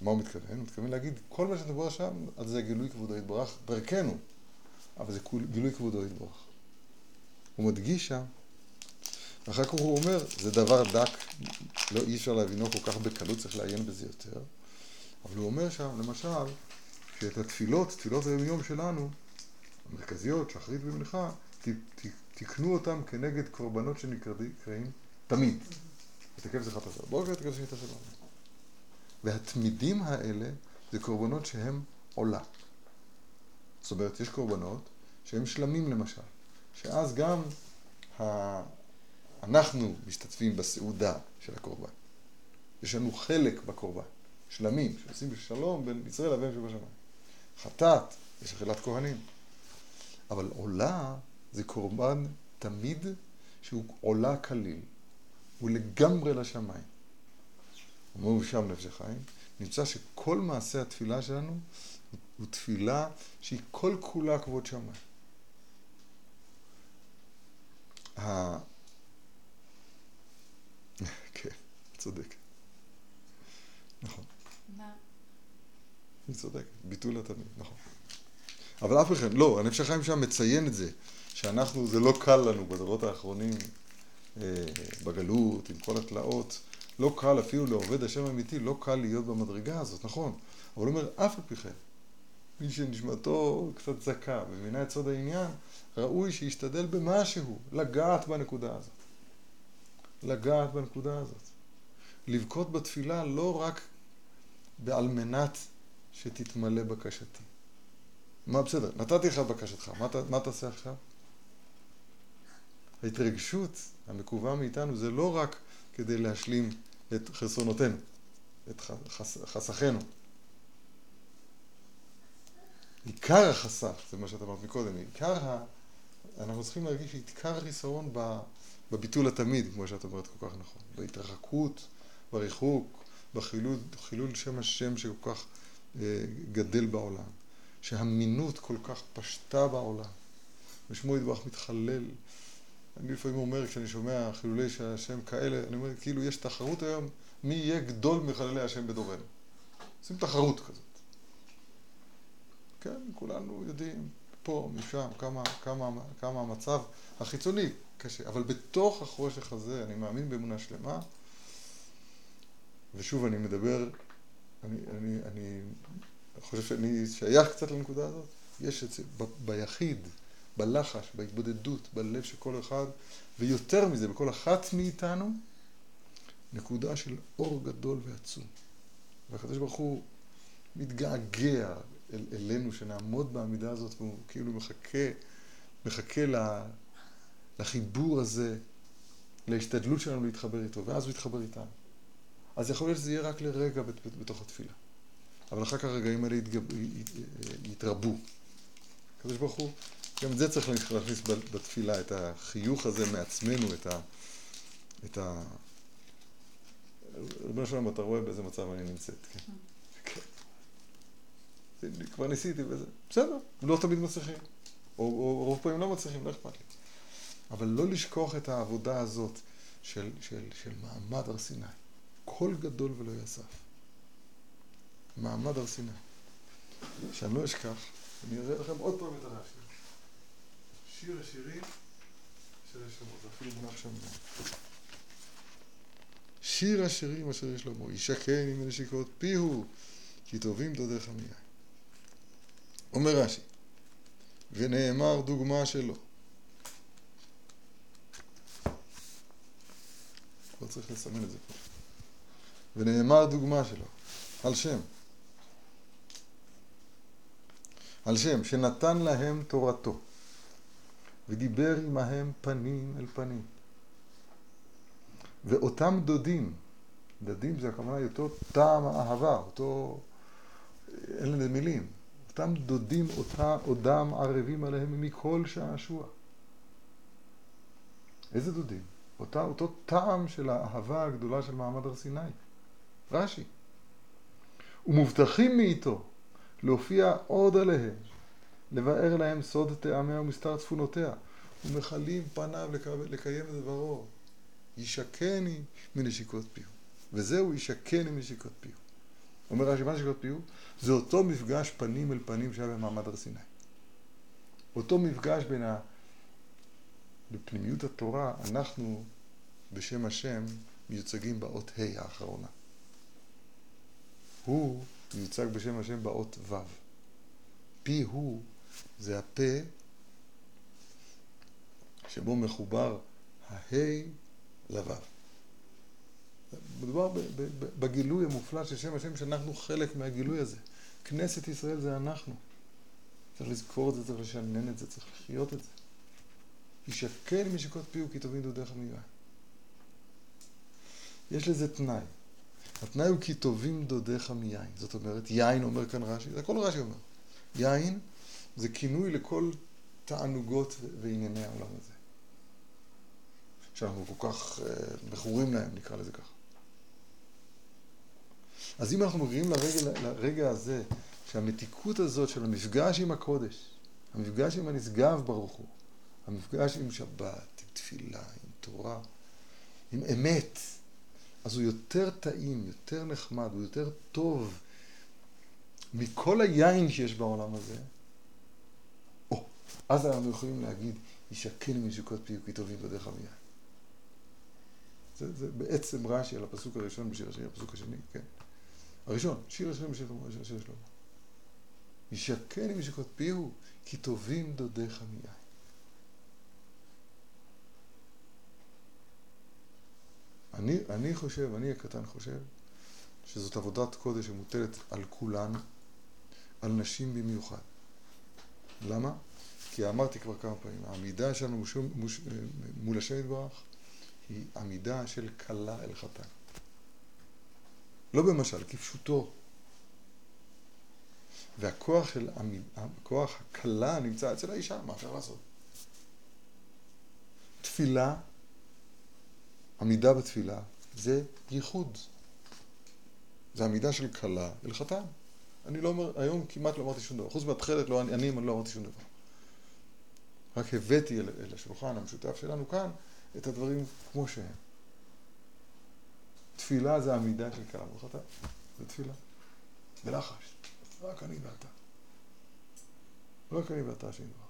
מה הוא מתכוון? הוא מתכוון להגיד, כל מה שדובר שם, אז זה גילוי כבודו יתברך דרכנו. אבל זה גילוי כבודו יתברך. הוא מדגיש שם, ואחר כך הוא אומר, זה דבר דק, לא אי אפשר להבינו כל כך בקלות, צריך לעיין בזה יותר. אבל הוא אומר שם, למשל, שאת התפילות, תפילות היום-יום שלנו, המרכזיות, שחרית ומנחה, תקנו אותם כנגד קורבנות שנקראים תמיד. ותקף זכת עשר. בוקר תקף זכת עשר. והתמידים האלה זה קורבנות שהם עולה. זאת אומרת, יש קורבנות שהם שלמים למשל, שאז גם ה... אנחנו משתתפים בסעודה של הקורבן. יש לנו חלק בקורבן, שלמים, שעושים בשלום בין ישראל לבין שבשמיים. חטאת, יש אכילת כהנים. אבל עולה זה קורבן תמיד שהוא עולה כליל, הוא לגמרי לשמיים. אומרים שם נפש החיים, נמצא שכל מעשה התפילה שלנו הוא- תפילה שהיא כל כולה כבוד שמיים. כן, צודק. נכון? היא צודקת, ביטול התמיד, נכון. אבל אף אחד, לא, הנפש החיים שם מציין את זה, שאנחנו, זה לא קל לנו בדורות האחרונים, אה, בגלות, עם כל התלאות, לא קל אפילו לעובד השם אמיתי, לא קל להיות במדרגה הזאת, נכון. אבל הוא אומר, אף על פי כן, מי שנשמתו קצת זכה ומבינה את סוד העניין, ראוי שישתדל במשהו לגעת בנקודה הזאת. לגעת בנקודה הזאת. לבכות בתפילה לא רק בעל מנת שתתמלא בקשתי. מה בסדר, נתתי לך בקשתך, מה, מה תעשה עכשיו? ההתרגשות המקווה מאיתנו זה לא רק כדי להשלים את חסרונותינו, את חס, חסכנו. עיקר החסך, זה מה שאת אמרת מקודם, עיקר ה... אנחנו צריכים להרגיש שעיקר החיסרון. בביטול התמיד, כמו שאת אומרת כל כך נכון, בהתרחקות, בריחוק, בחילול חילול שם השם שכל כך גדל בעולם, שהמינות כל כך פשטה בעולם, ושמו יתברך מתחלל. אני לפעמים אומר, כשאני שומע חילולי של השם כאלה, אני אומר, כאילו יש תחרות היום, מי יהיה גדול מחללי השם בדורנו. עושים תחרות כזאת. כן, כולנו יודעים, פה, משם, כמה, כמה, כמה המצב החיצוני קשה, אבל בתוך החושך הזה, אני מאמין באמונה שלמה, ושוב אני מדבר, אני, אני, אני חושב שאני שייך קצת לנקודה הזאת, יש את זה ב, ביחיד, בלחש, בהתבודדות, בלב של כל אחד, ויותר מזה, בכל אחת מאיתנו, נקודה של אור גדול ועצום. והקדוש ברוך הוא מתגעגע אל, אלינו, שנעמוד בעמידה הזאת, והוא כאילו מחכה, מחכה לחיבור הזה, להשתדלות שלנו להתחבר איתו, ואז הוא יתחבר איתנו. אז יכול להיות שזה יהיה רק לרגע בת- בת- בתוך התפילה. אבל אחר כך הרגעים האלה יתגב, יתרבו. הקדוש ברוך הוא, גם את זה צריך להכניס בתפילה, את החיוך הזה מעצמנו, את ה... את ה... ריבונו שלום, אתה רואה באיזה מצב אני נמצאת, כן. כן. זה- כבר ניסיתי וזה, בסדר, לא תמיד מצליחים. או, או רוב פעמים לא מצליחים, לא אכפת לי. אבל לא לשכוח את העבודה הזאת של, של, של מעמד הר סיני. קול גדול ולא יסף. מעמד הר סיני. שאני לא אשכח, אני אראה לכם עוד פעם את הרעש. שיר השירים שלמה, זה אפילו מונח שם. שיר השירים אשר יש שלמה, ישכן עם נשיקות פיהו, כי טובים דודיך מיין. אומר רש"י, ונאמר דוגמה שלו. כבר צריך לסמן את זה פה. ונאמר דוגמה שלו, על שם. על שם שנתן להם תורתו, ודיבר עמהם פנים אל פנים. ואותם דודים, דדים זה הכוונה אותו טעם האהבה, אותו, אין לזה מילים, אותם דודים אותה, עודם ערבים עליהם מכל שעשוע. איזה דודים? אותה, אותו טעם של האהבה הגדולה של מעמד הר סיני. רש"י. ומובטחים מאיתו להופיע עוד עליהם, לבאר להם סוד טעמיה ומסתר צפונותיה, ומכלים פניו לקיים את דברו. ישקני מנשיקות פיו. וזהו ישקני מנשיקות פיו. אומר רש"י, מה נשיקות פיו? זה אותו מפגש פנים אל פנים שהיה במעמד הר סיני. אותו מפגש בין ה... בפנימיות התורה, אנחנו בשם השם מיוצגים באות ה' האחרונה. הוא מיוצג בשם השם באות ו'. פי הוא זה הפה שבו מחובר הה' לו'. מדובר בגילוי המופלא של שם השם שאנחנו חלק מהגילוי הזה. כנסת ישראל זה אנחנו. צריך לזכור את זה, צריך לשנן את זה, צריך לחיות את זה. ישקל משקות פיהו כי טובין דודיך מיין. יש לזה תנאי. התנאי הוא כי טובים דודיך מיין. זאת אומרת, יין אומר כאן רש"י, זה הכל רש"י אומר. יין זה כינוי לכל תענוגות וענייני העולם הזה. שאנחנו כל כך uh, מכורים להם, נקרא לזה ככה. אז אם אנחנו מגיעים לרגע, לרגע הזה, שהמתיקות הזאת של המפגש עם הקודש, המפגש עם הנשגב ברוך הוא, המפגש עם שבת, עם תפילה, עם תורה, עם אמת, אז הוא יותר טעים, יותר נחמד, הוא יותר טוב מכל היין שיש בעולם הזה. או, אז אנחנו יכולים להגיד, ישקן משוקות פיו כי טובים בדרך מיין. זה, זה בעצם רש"י על הפסוק הראשון בשיר השני, הפסוק השני, כן. הראשון, שיר השם בשיר שלמה. ישקן משוקות פיהו כי טובים דודיך מיין. אני, אני חושב, אני הקטן חושב, שזאת עבודת קודש שמוטלת על כולן, על נשים במיוחד. למה? כי אמרתי כבר כמה פעמים, העמידה שלנו מושום, מוש, מול השם יתברך היא עמידה של כלה אל חתן. לא במשל, כפשוטו. והכוח של עמיד, הכוח הכלה נמצא אצל האישה, מה אפשר לעשות? תפילה עמידה בתפילה זה ייחוד. זה עמידה של כלה אל חתן. אני לא אומר, היום כמעט לא אמרתי שום דבר. חוץ מהתכלת, לא, אני, אני לא אמרתי שום דבר. רק הבאתי אל, אל השולחן המשותף שלנו כאן את הדברים כמו שהם. תפילה זה עמידה של כלה אל חתן. זה תפילה. בלחש. רק אני ואתה. רק אני ואתה השם יתברך.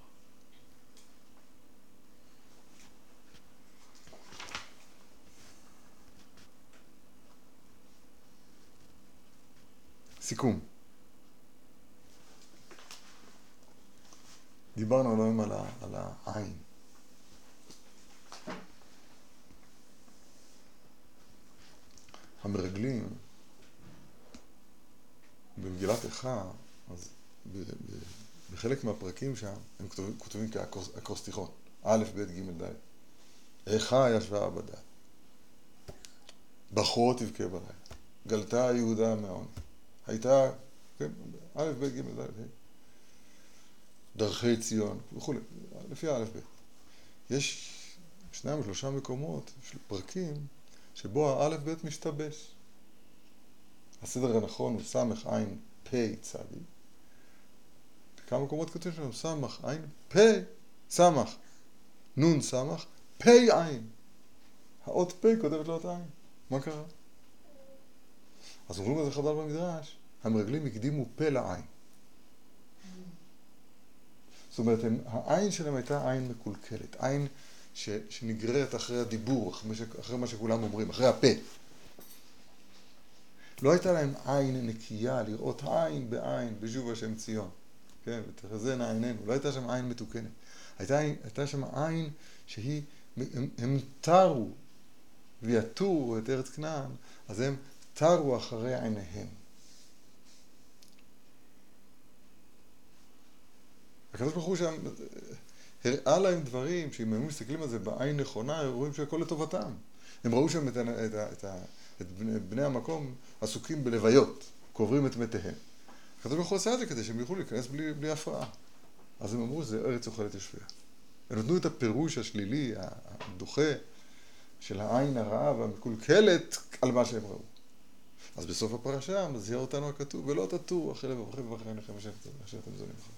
סיכום. דיברנו היום על, על העין. המרגלים במגילת איכה, אז בחלק מהפרקים שם, הם כותבים, כותבים כאקרוסטיכון, א', ב', ג', ד'. איכה ישבה עבדה. בכו תבכה בלילה. גלתה יהודה מהעוני. הייתה, כן, א', ב', ג', ד', ה', דרכי ציון וכולי, לפי א', ב'. יש שניים או שלושה מקומות, פרקים, שבו האלף ב' משתבש. הסדר הנכון הוא סמך עין פ' צדי. בכמה מקומות כתוב שם סמך עין פ' סמך נון סמך פ' עין. האות פ' כותבת לו את העין. מה קרה? אז אומרים לזה חז"ל במדרש, המרגלים הקדימו פה לעין. זאת אומרת, הם, העין שלהם הייתה עין מקולקלת, עין ש, שנגררת אחרי הדיבור, אחרי, מה שכולם אומרים, אחרי הפה. לא הייתה להם עין נקייה, לראות עין בעין, בשוב השם ציון. כן, ותחזינה עינינו. לא הייתה שם עין מתוקנת. הייתה, הייתה שם עין שהיא, הם, הם תרו ויתורו את ארץ כנען, אז הם תרו אחרי עיניהם. הקדוש ברוך הוא שם הראה להם דברים שאם הם מסתכלים על זה בעין נכונה, הם רואים שהכל לטובתם. הם ראו שם את, את, את, את בני, בני המקום עסוקים בלוויות, קוברים את מתיהם. הקדוש ברוך הוא עשה את זה כדי שהם יוכלו להיכנס בלי, בלי הפרעה. אז הם אמרו שזה ארץ אוכלת יושביה. הם נתנו את הפירוש השלילי, הדוחה, של העין הרעה והמקולקלת על מה שהם ראו. אז בסוף הפרשה מזהיר אותנו הכתוב, ולא תטורו אחרי לבבכם ואחרי עיניכם אשר אתם זונים אחריהם.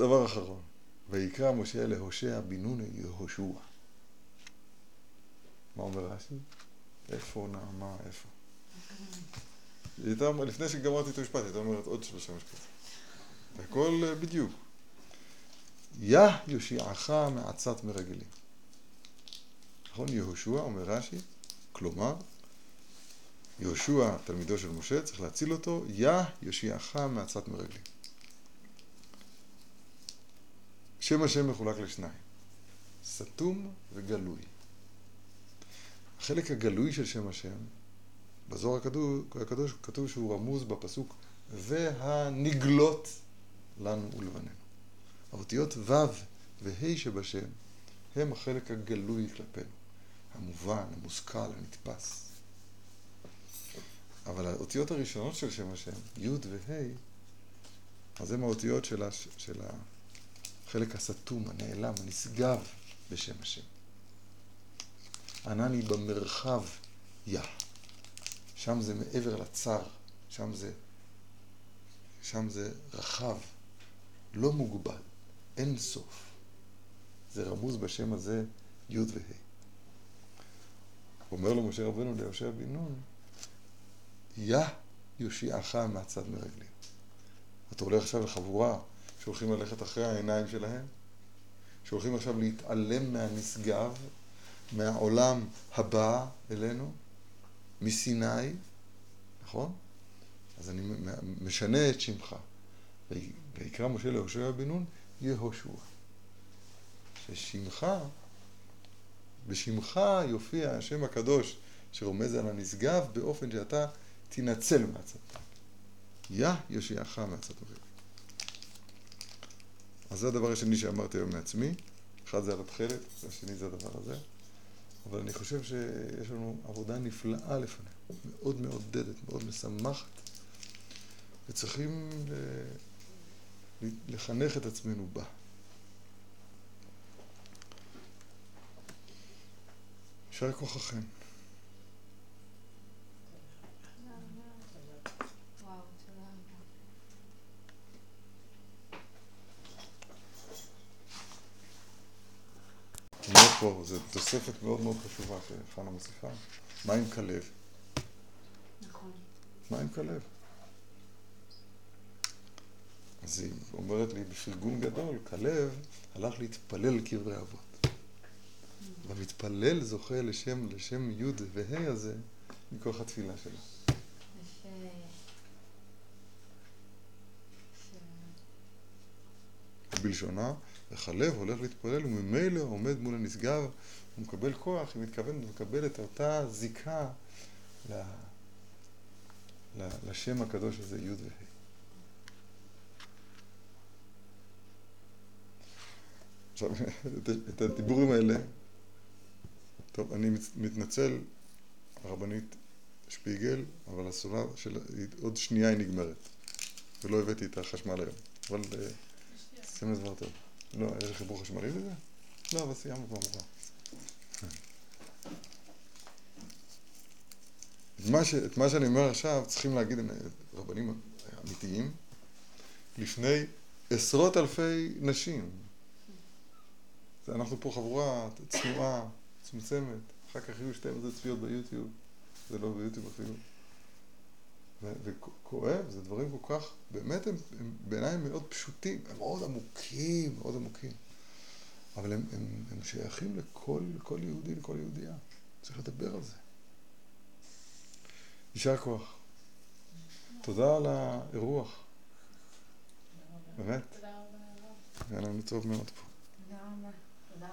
דבר אחרון, ויקרא משה להושע בן נון יהושע. מה אומר רש"י? איפה נעמה, איפה? היא הייתה, אומרת- לפני שגמרתי את המשפט, הייתה אומרת עוד שלושה משפטים. הכל אה, בדיוק. יה יושיעך מעצת מרגלים. נכון? יהושע, אומר רש"י, כלומר, יהושע, תלמידו של משה, צריך להציל אותו, יה יושיעך מעצת מרגלים. שם השם מחולק לשניים, סתום וגלוי. החלק הגלוי של שם השם, בזוהר הקדוש, הקדוש כתוב שהוא רמוז בפסוק והנגלות לנו ולבנינו. האותיות ו' וה' שבשם הם החלק הגלוי כלפינו, המובן, המושכל, הנתפס. אבל האותיות הראשונות של שם השם, י' וה', אז הם האותיות של, הש, של החלק הסתום, הנעלם, הנשגב בשם השם. ענני במרחב יה. שם זה מעבר לצר, שם זה, שם זה רחב, לא מוגבל, אין סוף. זה רמוז בשם הזה י' וה'. אומר לו משה רבנו ליהושע בן נון, יה יושיעך מהצד מרגלים. אתה הולך עכשיו לחבורה שהולכים ללכת אחרי העיניים שלהם, שהולכים עכשיו להתעלם מהנשגב, מהעולם הבא אלינו, מסיני, נכון? אז אני משנה את שמך. ויקרא משה להושע בן נון יהושע. ששמך, בשמך יופיע השם הקדוש שרומז על הנשגב באופן שאתה תנצל מעצתם. יה יושיעך מעצת מרגלים. אז זה הדבר השני שאמרתי היום מעצמי. אחד זה על התכלת, והשני זה הדבר הזה. אבל אני חושב שיש לנו עבודה נפלאה לפנינו, מאוד מעודדת, מאוד משמחת, וצריכים לחנך את עצמנו בה. יישר כוחכם. וואו, תודה רבה. אומר פה, זו תוספת מאוד מאוד חשובה שחנה מוסיפה. מה עם כלב? נכון. מה עם כלב? אז היא אומרת לי בפרגון גדול, כלב הלך להתפלל קברי אבות. והמתפלל זוכה לשם, לשם י' וה' הזה מכוח התפילה שלו. יפה. יפה. בלשונה, וכלב הולך להתפלל וממילא עומד מול הנשגב, הוא מקבל כוח, מתכוונת, הוא מקבל את אותה זיקה ל... ל... לשם הקדוש הזה, י' וה'. עכשיו, את- הדיבורים האלה, טוב, אני מת- מתנצל, הרבנית שפיגל, אבל הסולה של... עוד שנייה היא נגמרת, ולא הבאתי את החשמל היום, אבל אה, דבר טוב. לא, יש חיבור חשמלי לזה? לא, אבל סיימנו כבר מאוחר. את מה, שאני אומר עכשיו צריכים להגיד רבנים אמיתיים לפני עשרות אלפי נשים. אנחנו פה חבורה צנועה, מצומצמת, אחר כך יהיו 12 צפיות ביוטיוב, זה לא ביוטיוב אפילו. וכואב, זה דברים כל כך, באמת הם, הם בעיניי מאוד פשוטים, הם מאוד עמוקים, מאוד עמוקים. אבל הם, הם, הם שייכים לכל, לכל יהודי, לכל יהודייה. צריך לדבר על זה. יישר כוח. תודה על האירוח, באמת. תודה רבה. היה לנו טוב מאוד פה. תודה רבה. תודה.